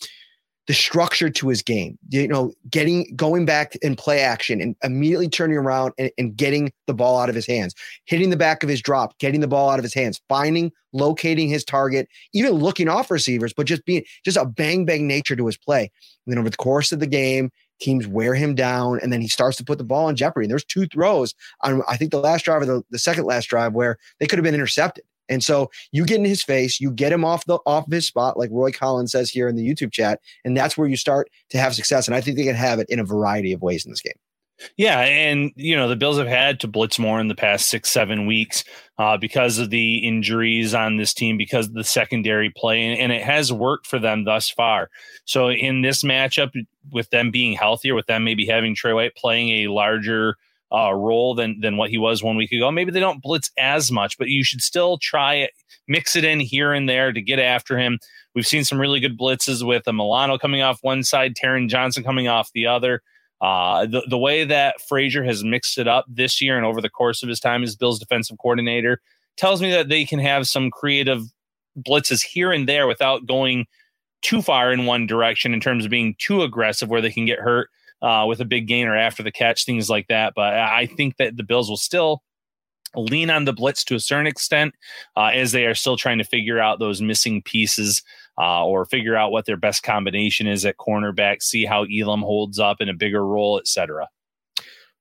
the structure to his game. You know, getting going back in play action and immediately turning around and, and getting the ball out of his hands, hitting the back of his drop, getting the ball out of his hands, finding, locating his target, even looking off receivers, but just being just a bang bang nature to his play. And then over the course of the game, teams wear him down, and then he starts to put the ball in jeopardy. And there's two throws on, I think, the last drive or the, the second last drive where they could have been intercepted. And so you get in his face, you get him off the off of his spot, like Roy Collins says here in the YouTube chat, and that's where you start to have success. And I think they can have it in a variety of ways in this game. Yeah, and you know the Bills have had to blitz more in the past six, seven weeks uh, because of the injuries on this team, because of the secondary play, and, and, it has worked for them thus far. So in this matchup, with them being healthier, with them maybe having Trey White playing a larger uh, role than than what he was one week ago, maybe they don't blitz as much, but you should still try it, mix it in here and there to get after him. We've seen some really good blitzes with a Milano coming off one side, Taron Johnson coming off the other. Uh, the, the way that Frazier has mixed it up this year and over the course of his time as Bill's defensive coordinator tells me that they can have some creative blitzes here and there without going too far in one direction in terms of being too aggressive where they can get hurt uh, with a big gainer after the catch, things like that. But I think that the Bills will still lean on the blitz to a certain extent uh, as they are still trying to figure out those missing pieces uh, or figure out what their best combination is at cornerback, see how Elam holds up in a bigger role, etc.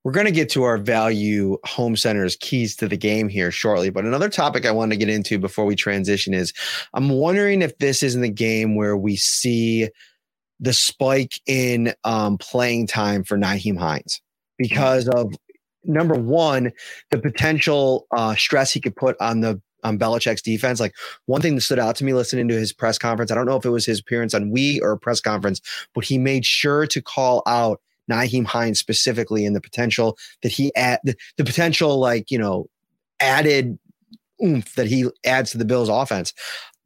We're going to get to our value home centers keys to the game here shortly. But another topic I want to get into before we transition is I'm wondering if this isn't the game where we see the spike in um, playing time for Nyheim Hines because of number one, the potential uh, stress he could put on the on Belichick's defense. Like one thing that stood out to me listening to his press conference, I don't know if it was his appearance on We or a press conference, but he made sure to call out Nyheim Hines specifically and the potential that he add the, the potential like you know added oomph that he adds to the Bills offense.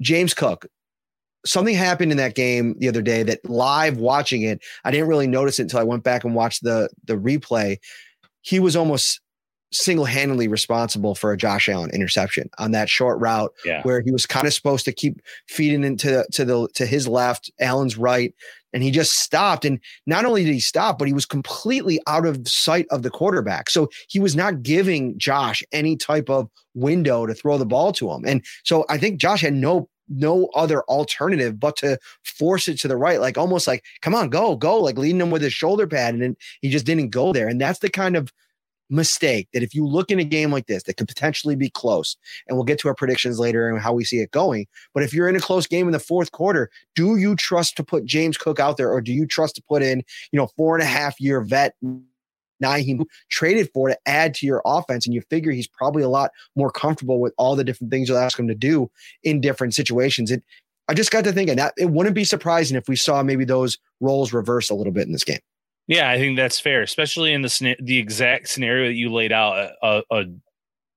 James Cook, something happened in that game the other day that live watching it, I didn't really notice it until I went back and watched the the replay he was almost single-handedly responsible for a Josh Allen interception on that short route yeah. where he was kind of supposed to keep feeding into to the to his left, Allen's right, and he just stopped. And not only did he stop, but he was completely out of sight of the quarterback. So he was not giving Josh any type of window to throw the ball to him. And so I think Josh had no no other alternative but to force it to the right, like almost like, come on, go, go, like leading him with his shoulder pad. And then he just didn't go there. And that's the kind of mistake that if you look in a game like this that could potentially be close, and we'll get to our predictions later and how we see it going. But if you're in a close game in the fourth quarter, do you trust to put James Cook out there or do you trust to put in, you know, four and a half year vet Nyheim traded for to add to your offense. And you figure he's probably a lot more comfortable with all the different things you'll ask him to do in different situations. It, I just got to thinking that it wouldn't be surprising if we saw maybe those roles reverse a little bit in this game. Yeah, I think that's fair, especially in the the exact scenario that you laid out, a, a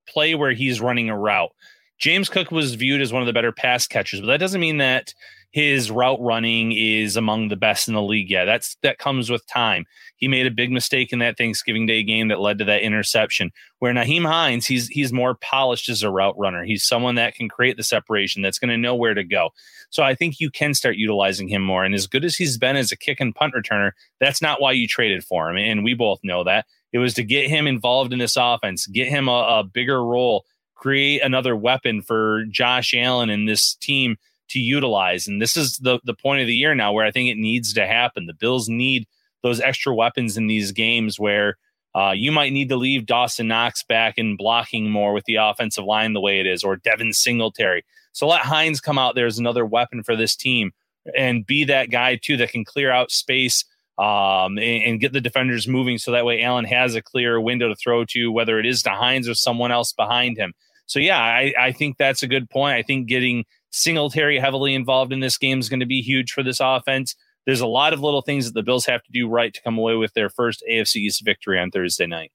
play where he's running a route. James Cook was viewed as one of the better pass catchers, but that doesn't mean that his route running is among the best in the league. Yeah, that's that comes with time. He made a big mistake in that Thanksgiving Day game that led to that interception. Where Nyheim Hines, he's he's more polished as a route runner. He's someone that can create the separation, that's going to know where to go. So I think you can start utilizing him more. And as good as he's been as a kick and punt returner, that's not why you traded for him. And we both know that. It was to get him involved in this offense, get him a, a bigger role, create another weapon for Josh Allen and this team to utilize. And this is the the point of the year now where I think it needs to happen. The Bills need those extra weapons in these games where uh, you might need to leave Dawson Knox back and blocking more with the offensive line the way it is, or Devin Singletary. So let Hines come out there as another weapon for this team and be that guy too that can clear out space um, and, and, get the defenders moving so that way Allen has a clear window to throw to, whether it is to Hines or someone else behind him. So yeah, I, I think that's a good point. I think getting Singletary heavily involved in this game is going to be huge for this offense. There's a lot of little things that the Bills have to do right to come away with their first AFC East victory on Thursday night.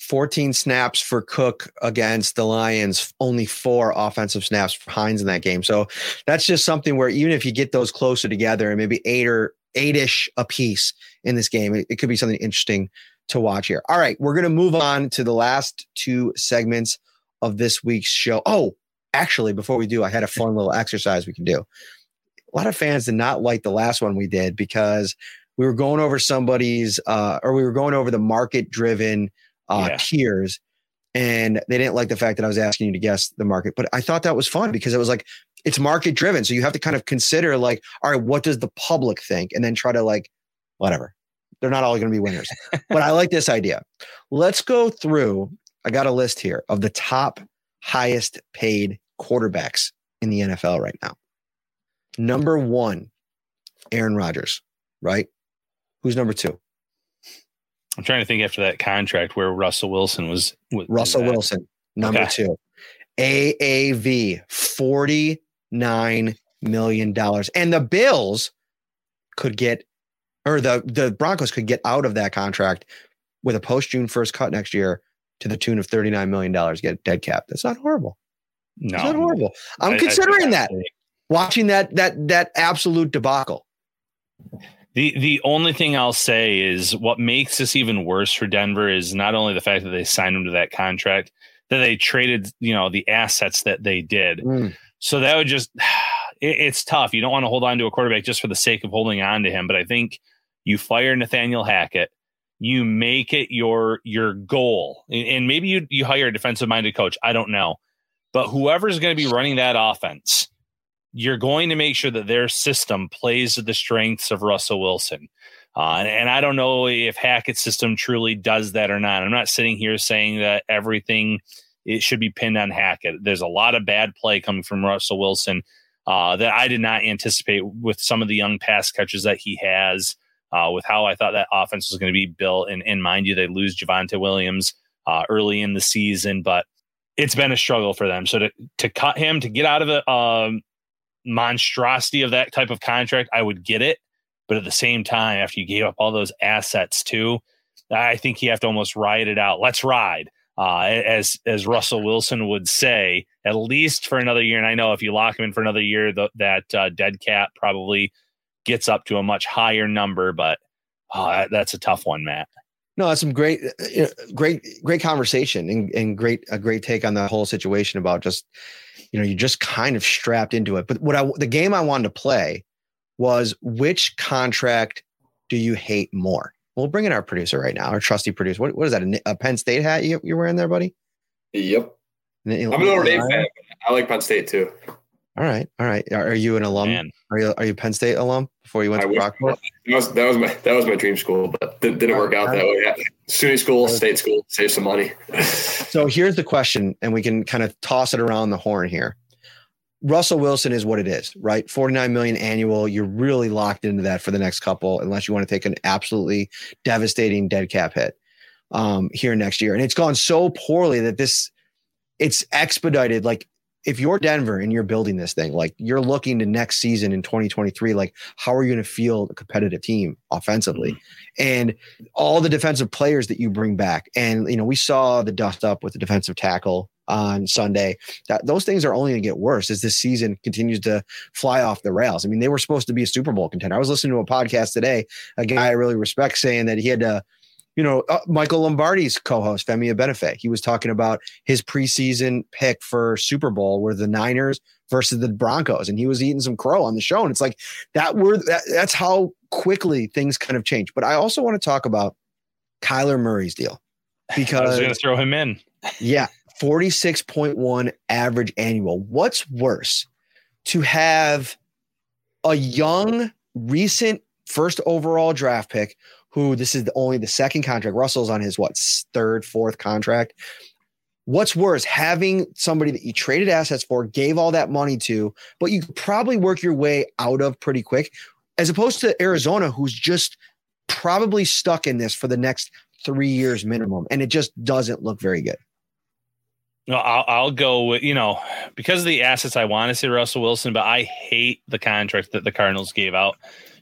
14 snaps for Cook against the Lions, only four offensive snaps for Hines in that game. So that's just something where even if you get those closer together and maybe eight or eight-ish a piece in this game, it, it could be something interesting to watch here. All right, we're going to move on to the last two segments of this week's show. Oh, actually, before we do, I had a fun little exercise we can do. A lot of fans did not like the last one we did because we were going over somebody's, uh, or we were going over the market driven uh, yeah. tiers. And they didn't like the fact that I was asking you to guess the market, but I thought that was fun because it was like, it's market driven. So you have to kind of consider, like, all right, what does the public think? And then try to, like, whatever. They're not all going to be winners. but I like this idea. Let's go through. I got a list here of the top highest paid quarterbacks in the NFL right now. Number one, Aaron Rodgers, right? Who's number two? I'm trying to think after that contract where Russell Wilson was. was Russell Wilson, number Okay. two. AAV, $49 million. And the Bills could get, or the, the Broncos could get out of that contract with a post June 1st cut next year to the tune of $39 million, get dead cap. That's not horrible. No, It's not horrible. I- I'm I considering think that. Watching that that that absolute debacle. The the only thing I'll say is what makes this even worse for Denver is not only the fact that they signed him to that contract, that they traded, you know, the assets that they did. Mm. So that would just [sighs] it, it's tough. You don't want to hold on to a quarterback just for the sake of holding on to him. But I think you fire Nathaniel Hackett, you make it your your goal, and, maybe you you hire a defensive minded coach. I don't know, but whoever's going to be running that offense, you're going to make sure that their system plays to the strengths of Russell Wilson. Uh, and, and I don't know if Hackett's system truly does that or not. I'm not sitting here saying that everything it should be pinned on Hackett. There's a lot of bad play coming from Russell Wilson uh, that I did not anticipate with some of the young pass catches that he has, uh, with how I thought that offense was going to be built. And, and mind you, they lose Javonte Williams uh, early in the season, but it's been a struggle for them. So to, to cut him, to get out of the um, monstrosity of that type of contract, I would get it. But at the same time, after you gave up all those assets too, I think you have to almost ride it out. Let's ride uh, as as Russell Wilson would say, at least for another year. And I know if you lock him in for another year, the, that uh, dead cap probably gets up to a much higher number. But oh, that, that's a tough one, Matt. No, that's some great, uh, great, great conversation and, and great, a great take on the whole situation about just, you know, you're just kind of strapped into it. But what I, the game I wanted to play was which contract do you hate more? We'll bring in our producer right now, our trusty producer. What, what is that? A, a Penn State hat you, you're wearing there, buddy? Yep. I'm a Notre Dame fan. I like Penn State too. All right, all right. Are, are you an alum? Man. Are you are you Penn State alum before you went I to wish- Brockport? That was that was my that was my dream school, but it didn't work out that way. Yeah. SUNY school, state school, save some money. So here's the question, and we can kind of toss it around the horn here. Russell Wilson is what it is, right? 49 million annual. You're really locked into that for the next couple, unless you want to take an absolutely devastating dead cap hit um, here next year. And it's gone so poorly that this it's expedited. Like if you're Denver and you're building this thing, like you're looking to next season in 2023, like how are you going to field a competitive team offensively? Mm-hmm. And all the defensive players that you bring back. And you know, we saw the dust up with the defensive tackle on Sunday. That those things are only going to get worse as this season continues to fly off the rails. I mean, they were supposed to be a Super Bowl contender. I was listening to a podcast today, a guy I really respect saying that he had to you know, uh, Michael Lombardi's co-host Femi Abebefe. He was talking about his preseason pick for Super Bowl were the Niners versus the Broncos, and he was eating some crow on the show. And it's like that. Were that, that's how quickly things kind of change. But I also want to talk about Kyler Murray's deal [laughs] I was because going to throw him in. yeah, 46.1 average annual. What's worse to have a young, recent first overall draft pick who this is the, only the second contract? Russell's on his what, third, fourth contract? What's worse, having somebody that you traded assets for, gave all that money to, but you could probably work your way out of pretty quick, as opposed to Arizona, who's just probably stuck in this for the next three years minimum. And it just doesn't look very good. No, I'll, I'll go with you know because of the assets. I want to see Russell Wilson, but I hate the contract that the Cardinals gave out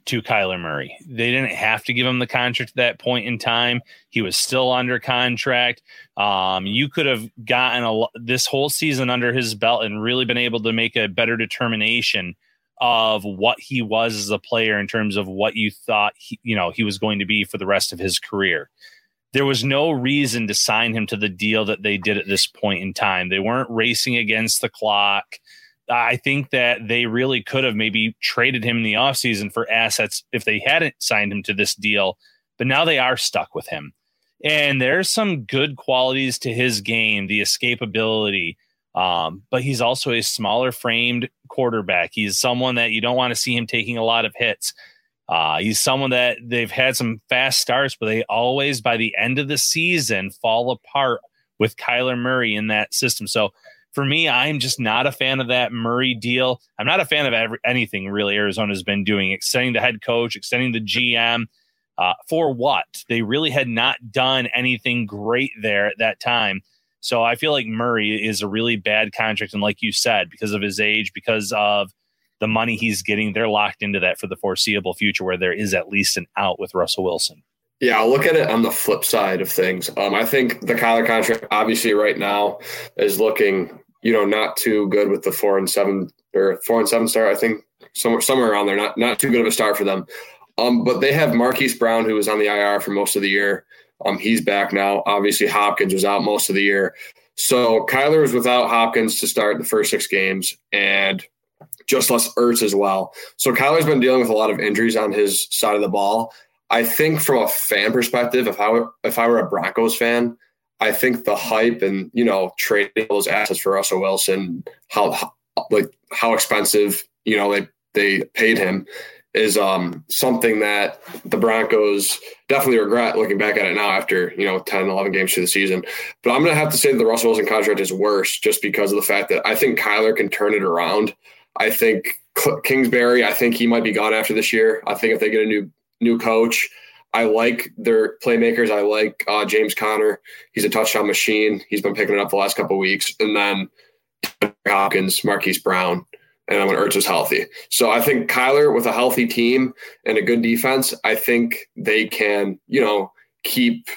to Kyler Murray. They didn't have to give him the contract at that point in time. He was still under contract. Um, you could have gotten a, this whole season under his belt and really been able to make a better determination of what he was as a player in terms of what you thought he, you know he was going to be for the rest of his career there was no reason to sign him to the deal that they did at this point in time. They weren't racing against the clock. I think that they really could have maybe traded him in the offseason for assets if they hadn't signed him to this deal, but now they are stuck with him. And there's some good qualities to his game, the escapability. Um, but he's also a smaller framed quarterback. He's someone that you don't want to see him taking a lot of hits. Uh, he's someone that they've had some fast starts, but they always, by the end of the season, fall apart with Kyler Murray in that system. So for me, I'm just not a fan of that Murray deal. I'm not a fan of every, anything really Arizona's been doing, extending the head coach, extending the GM. Uh, for what? They really had not done anything great there at that time. So I feel like Murray is a really bad contract. And like you said, because of his age, because of the money he's getting, they're locked into that for the foreseeable future where there is at least an out with Russell Wilson. Yeah, I'll look at it on the flip side of things. Um, I think the Kyler contract, obviously, right now is looking, you know, not too good with the four and seven or four and seven start. I think somewhere somewhere around there, not not too good of a start for them. Um, but they have Marquise Brown, who was on the IR for most of the year. Um, he's back now. Obviously, Hopkins was out most of the year. So Kyler was without Hopkins to start the first six games, and just less Ertz as well. So Kyler's been dealing with a lot of injuries on his side of the ball. I think from a fan perspective, if I were if I were a Broncos fan, I think the hype and you know trading those assets for Russell Wilson, how, how like how expensive you know they they paid him is um something that the Broncos definitely regret looking back at it now after, you know, 10, 11 games through the season. But I'm going to have to say that the Russell Wilson contract is worse just because of the fact that I think Kyler can turn it around. I think Kingsbury, I think he might be gone after this year. I think if they get a new new coach. I like their playmakers. I like uh, James Conner. He's a touchdown machine. He's been picking it up the last couple weeks. And then Hopkins, Marquise Brown, and when Ertz was healthy. So I think Kyler with a healthy team and a good defense, I think they can, you know, keep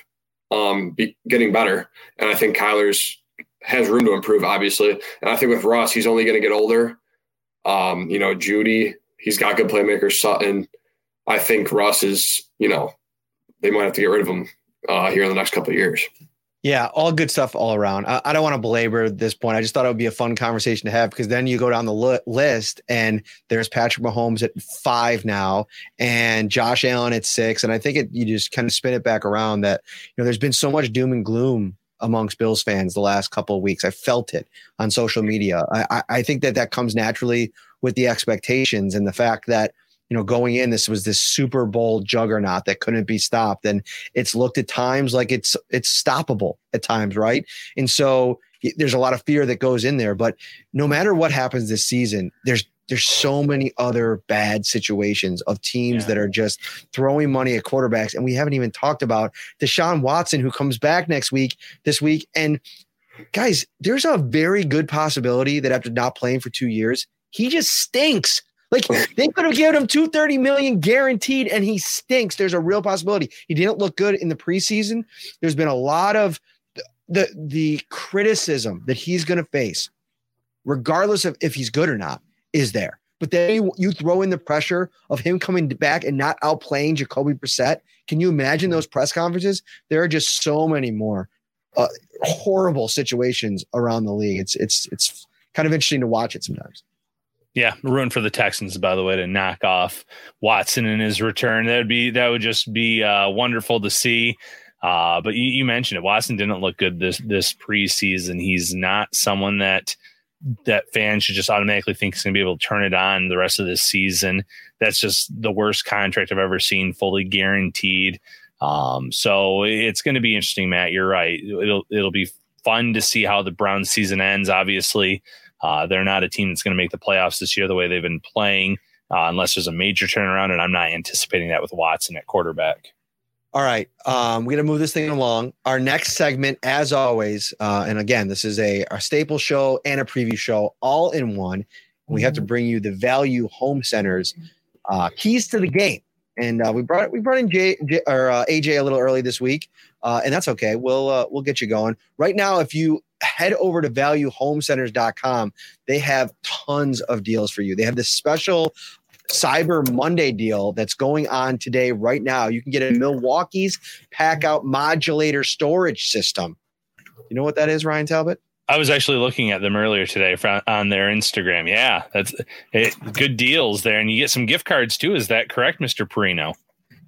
um, be, getting better. And I think Kyler's has room to improve, obviously. And I think with Russ, he's only going to get older. Um, you know, Jeudy, he's got good playmakers. Sutton, I think Russ is, you know, they might have to get rid of him uh, here in the next couple of years. Yeah, all good stuff all around. I, I, don't want to belabor this point. I just thought it would be a fun conversation to have because then you go down the li- list and there's Patrick Mahomes at five now and Josh Allen at six. And I think it, you just kind of spin it back around that, you know, there's been so much doom and gloom amongst Bills fans the last couple of weeks. I felt it on social media. I, I think that that comes naturally with the expectations and the fact that – you know, going in, this was this Super Bowl juggernaut that couldn't be stopped. And it's looked at times like it's it's stoppable at times, right? And so there's a lot of fear that goes in there. But no matter what happens this season, there's there's so many other bad situations of teams yeah. that are just throwing money at quarterbacks. And we haven't even talked about Deshaun Watson, who comes back next week, this week. And guys, there's a very good possibility that after not playing for two years, he just stinks. Like [laughs] they could have given him 230 million guaranteed and he stinks. There's a real possibility. He didn't look good in the preseason. There's been a lot of the the criticism that he's going to face, regardless of if he's good or not, is there. But then you, you, throw in the pressure of him coming back and not outplaying Jacoby Brissett. Can you imagine those press conferences? There are just so many more uh, horrible situations around the league. It's it's it's kind of interesting to watch it sometimes. Yeah, ruin for the Texans, by the way, to knock off Watson in his return. That'd be that would just be uh, wonderful to see. Uh, but you, you, mentioned it. Watson didn't look good this this preseason. He's not someone that that fans should just automatically think he's going to be able to turn it on the rest of this season. That's just the worst contract I've ever seen, fully guaranteed. Um, so it's going to be interesting, Matt. You're right. It'll it'll be fun to see how the Brown season ends. Obviously, uh, they're not a team that's going to make the playoffs this year the way they've been playing, uh, unless there's a major turnaround. And I'm not anticipating that with Watson at quarterback. All right. Um, we're going to move this thing along. Our next segment, as always, uh, and again, this is a, a staple show and a preview show all in one. We have to bring you the Value Home Centers uh, keys to the game. And uh, we brought we brought in Jay, Jay or uh, AJ a little early this week, uh, and that's okay. We'll uh, we'll get you going right now. If you head over to valuehomecenters.com. They have tons of deals for you. They have this special Cyber Monday deal that's going on today, right now. You can get a Milwaukee's pack out modulator storage system. You know what that is, Ryan Talbot? I was actually looking at them earlier today on their Instagram. Yeah, that's it, good deals there, and you get some gift cards too. Is that correct, Mister Parrino?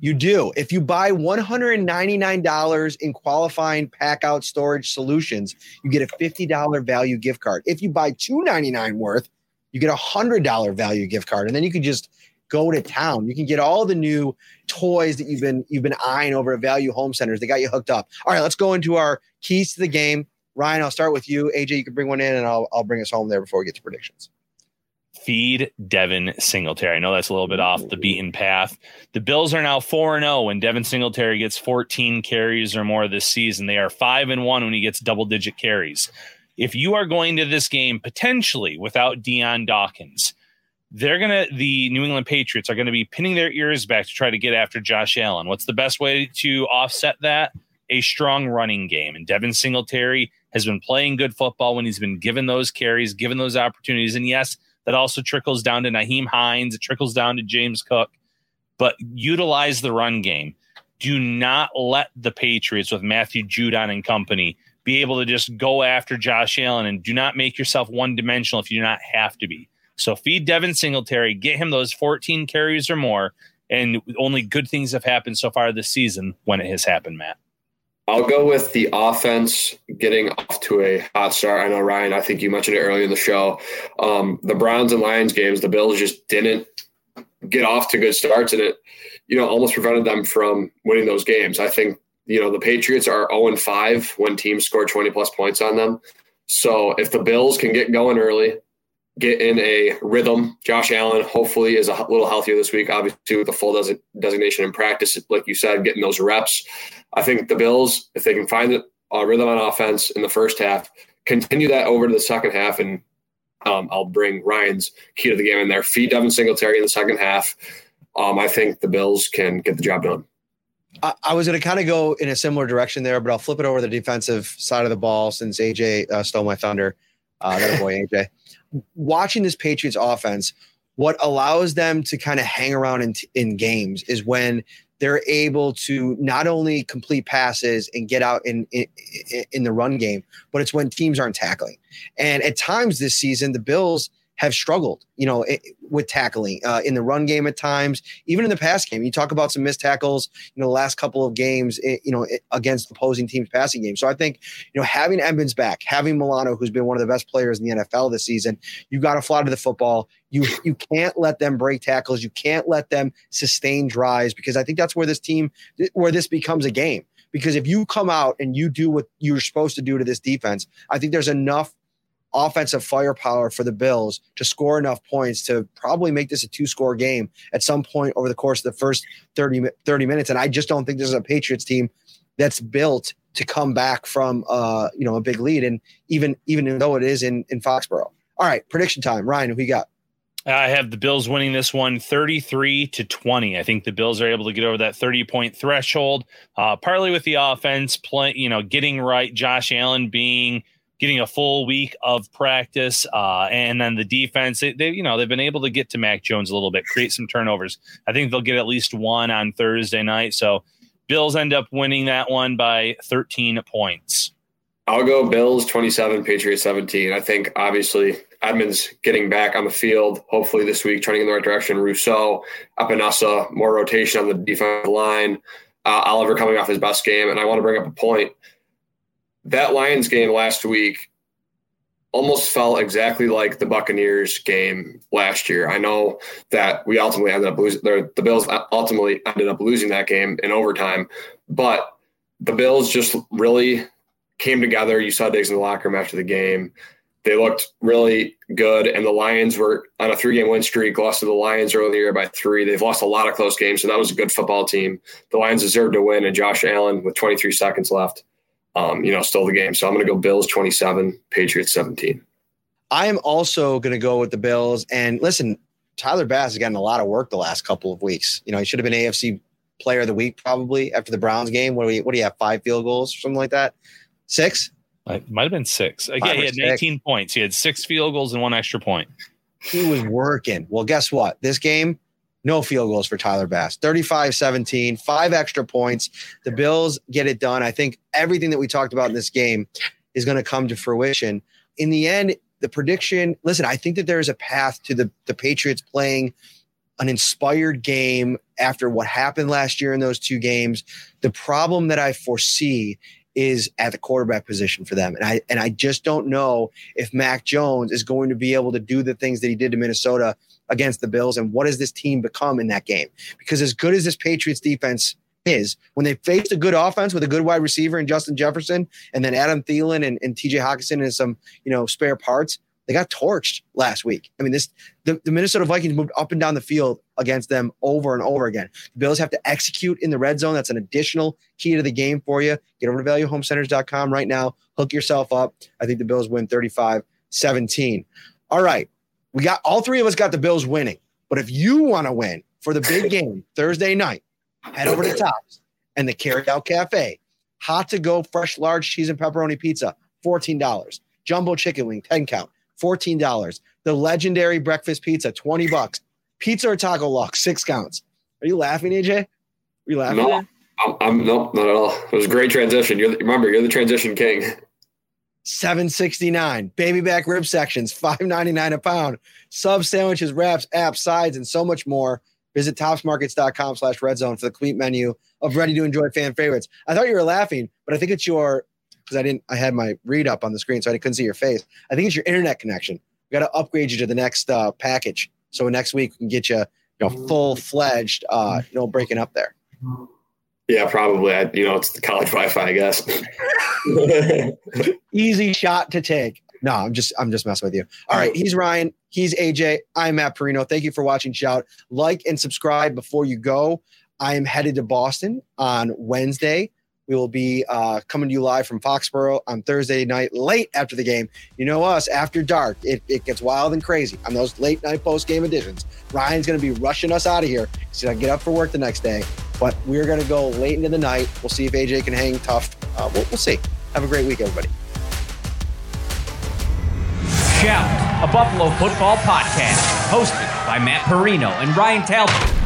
You do. If you buy $199 in qualifying pack out storage solutions, you get a $50 value gift card. If you buy 299 worth, you get a $100 value gift card. And then you can just go to town. You can get all the new toys that you've been you've been eyeing over at Value Home Centers. They got you hooked up. All right, let's go into our keys to the game. Ryan, I'll start with you. AJ, you can bring one in and I'll I'll bring us home there before we get to predictions. Feed Devin Singletary. I know that's a little bit off the beaten path. The Bills are now 4 0 when Devin Singletary gets 14 carries or more this season. They are 5 and 1 when he gets double digit carries. If you are going to this game potentially without Dion Dawkins, they're going to, the New England Patriots are going to be pinning their ears back to try to get after Josh Allen. What's the best way to offset that? A strong running game. And Devin Singletary has been playing good football when he's been given those carries, given those opportunities. And yes, that also trickles down to Nyheim Hines. It trickles down to James Cook. But utilize the run game. Do not let the Patriots with Matthew Judon and company be able to just go after Josh Allen and do not make yourself one dimensional if you do not have to be. So feed Devin Singletary, get him those 14 carries or more. And only good things have happened so far this season when it has happened, Matt. I'll go with the offense getting off to a hot start. I know Ryan. I think you mentioned it earlier in the show. Um, the Browns and Lions games, the Bills just didn't get off to good starts, and it, you know, almost prevented them from winning those games. I think you know the Patriots are zero and five when teams score twenty plus points on them. So if the Bills can get going early, get in a rhythm. Josh Allen hopefully is a little healthier this week, obviously with the full designation in practice, like you said, getting those reps. I think the Bills, if they can find a rhythm on offense in the first half, continue that over to the second half, and um, I'll bring Ryan's key to the game in there. Feed Devin Singletary in the second half. Um, I think the Bills can get the job done. I, I was going to kind of go in a similar direction there, but I'll flip it over the defensive side of the ball since AJ uh, stole my thunder. Uh, that boy AJ watching this Patriots offense, what allows them to kind of hang around in, in games is when they're able to not only complete passes and get out in, in, in the run game, but it's when teams aren't tackling. And at times this season, the Bills – have struggled, you know, with tackling uh, in the run game at times, even in the pass game. You talk about some missed tackles, you know, the last couple of games, you know, against opposing teams' passing game. So I think, you know, having Edmunds back, having Milano, who's been one of the best players in the NFL this season, you got to fly to the football. You you can't let them break tackles. You can't let them sustain drives because I think that's where this team, where this becomes a game. Because if you come out and you do what you're supposed to do to this defense, I think there's enough offensive firepower for the Bills to score enough points to probably make this a two score game at some point over the course of the first 30, 30 minutes. And I just don't think this is a Patriots team that's built to come back from uh, you know a big lead. And even even though it is in in Foxborough. All right, prediction time. Ryan, who we got? I have the Bills winning this one 33 to 20. I think the Bills are able to get over that 30 point threshold, uh, partly with the offense play, you know, getting right. Josh Allen being getting a full week of practice, uh, and then the defense. They, they, you know, they've been able to get to Mac Jones a little bit, create some turnovers. I think they'll get at least one on Thursday night. So Bills end up winning that one by 13 points. I'll go Bills 27, Patriots 17. I think obviously Edmunds getting back on the field, hopefully this week, turning in the right direction. Rousseau, Epenesa, more rotation on the defensive line. Uh, Oliver coming off his best game. And I want to bring up a point that Lions game last week almost felt exactly like the Buccaneers game last year. I know that we ultimately ended up losing the Bills ultimately ended up losing that game in overtime, but the Bills just really came together. You saw Diggs in the locker room after the game. They looked really good, and the Lions were on a three-game win streak. Lost to the Lions earlier the year by three. They've lost a lot of close games, so that was a good football team. The Lions deserved to win, and Josh Allen with 23 seconds left um, you know, stole the game. So I'm going to go Bills 27, Patriots 17. I am also going to go with the Bills. And listen, Tyler Bass has gotten a lot of work the last couple of weeks. You know, he should have been AFC Player of the Week probably after the Browns game. What do we? What do you have? Five field goals or something like that? Six? It might have been six. Uh, yeah, he had 18 points. He had six field goals and one extra point. He was working. Well, guess what? This game, no field goals for Tyler Bass. 35 17, five extra points. The Bills get it done. I think everything that we talked about in this game is going to come to fruition. In the end, the prediction listen, I think that there is a path to the, the Patriots playing an inspired game after what happened last year in those two games. The problem that I foresee is at the quarterback position for them. And I and I just don't know if Mac Jones is going to be able to do the things that he did to Minnesota against the Bills and what does this team become in that game? Because as good as this Patriots defense is, when they faced a good offense with a good wide receiver and Justin Jefferson and then Adam Thielen and, and TJ Hockenson and some, you know, spare parts, They got torched last week. I mean, this the, the Minnesota Vikings moved up and down the field against them over and over again. The Bills have to execute in the red zone. That's an additional key to the game for you. Get over to valuehomecenters.com right now. Hook yourself up. I think the Bills win 35 17. All right. We got all three of us got the Bills winning. But if you want to win for the big [laughs] game Thursday night, head over to [clears throat] Tops and the Carry Out Cafe. Hot to go, fresh, large cheese and pepperoni pizza, $14. Jumbo chicken wing, 10 count, $14. The legendary breakfast pizza, 20 bucks. Pizza or taco lock, six counts. Are you laughing, AJ? Are you laughing? No, I'm, I'm nope, not at all. It was a great transition. You're the, remember, you're the transition king. 769 baby back rib sections 599 a pound. Sub sandwiches wraps apps sides and so much more. Visit topsmarkets.com slash red zone for the complete menu of ready to enjoy fan favorites. I thought you were laughing but i think it's your because i didn't i had my read up on the screen so i couldn't see your face. I think it's your internet connection. We got to upgrade you to the next uh, package. So next week we can get you you know full-fledged uh you know breaking up there Yeah, probably. I, you know, it's the college Wi-Fi, I guess. [laughs] easy shot to take. No, I'm just I'm just messing with you. All right, he's Ryan. He's AJ. I'm Matt Parrino. Thank you for watching Shout. Like and subscribe before you go. I am headed to Boston on Wednesday. We will be uh, coming to you live from Foxborough on Thursday night, late after the game. You know us, after dark, it, it gets wild and crazy on those late night post game editions. Ryan's going to be rushing us out of here. Going to get up for work the next day, but we're going to go late into the night. We'll see if AJ can hang tough. Uh, we'll, we'll see. Have a great week, everybody. Shout, a Buffalo football podcast, hosted by Matt Parrino and Ryan Talbot.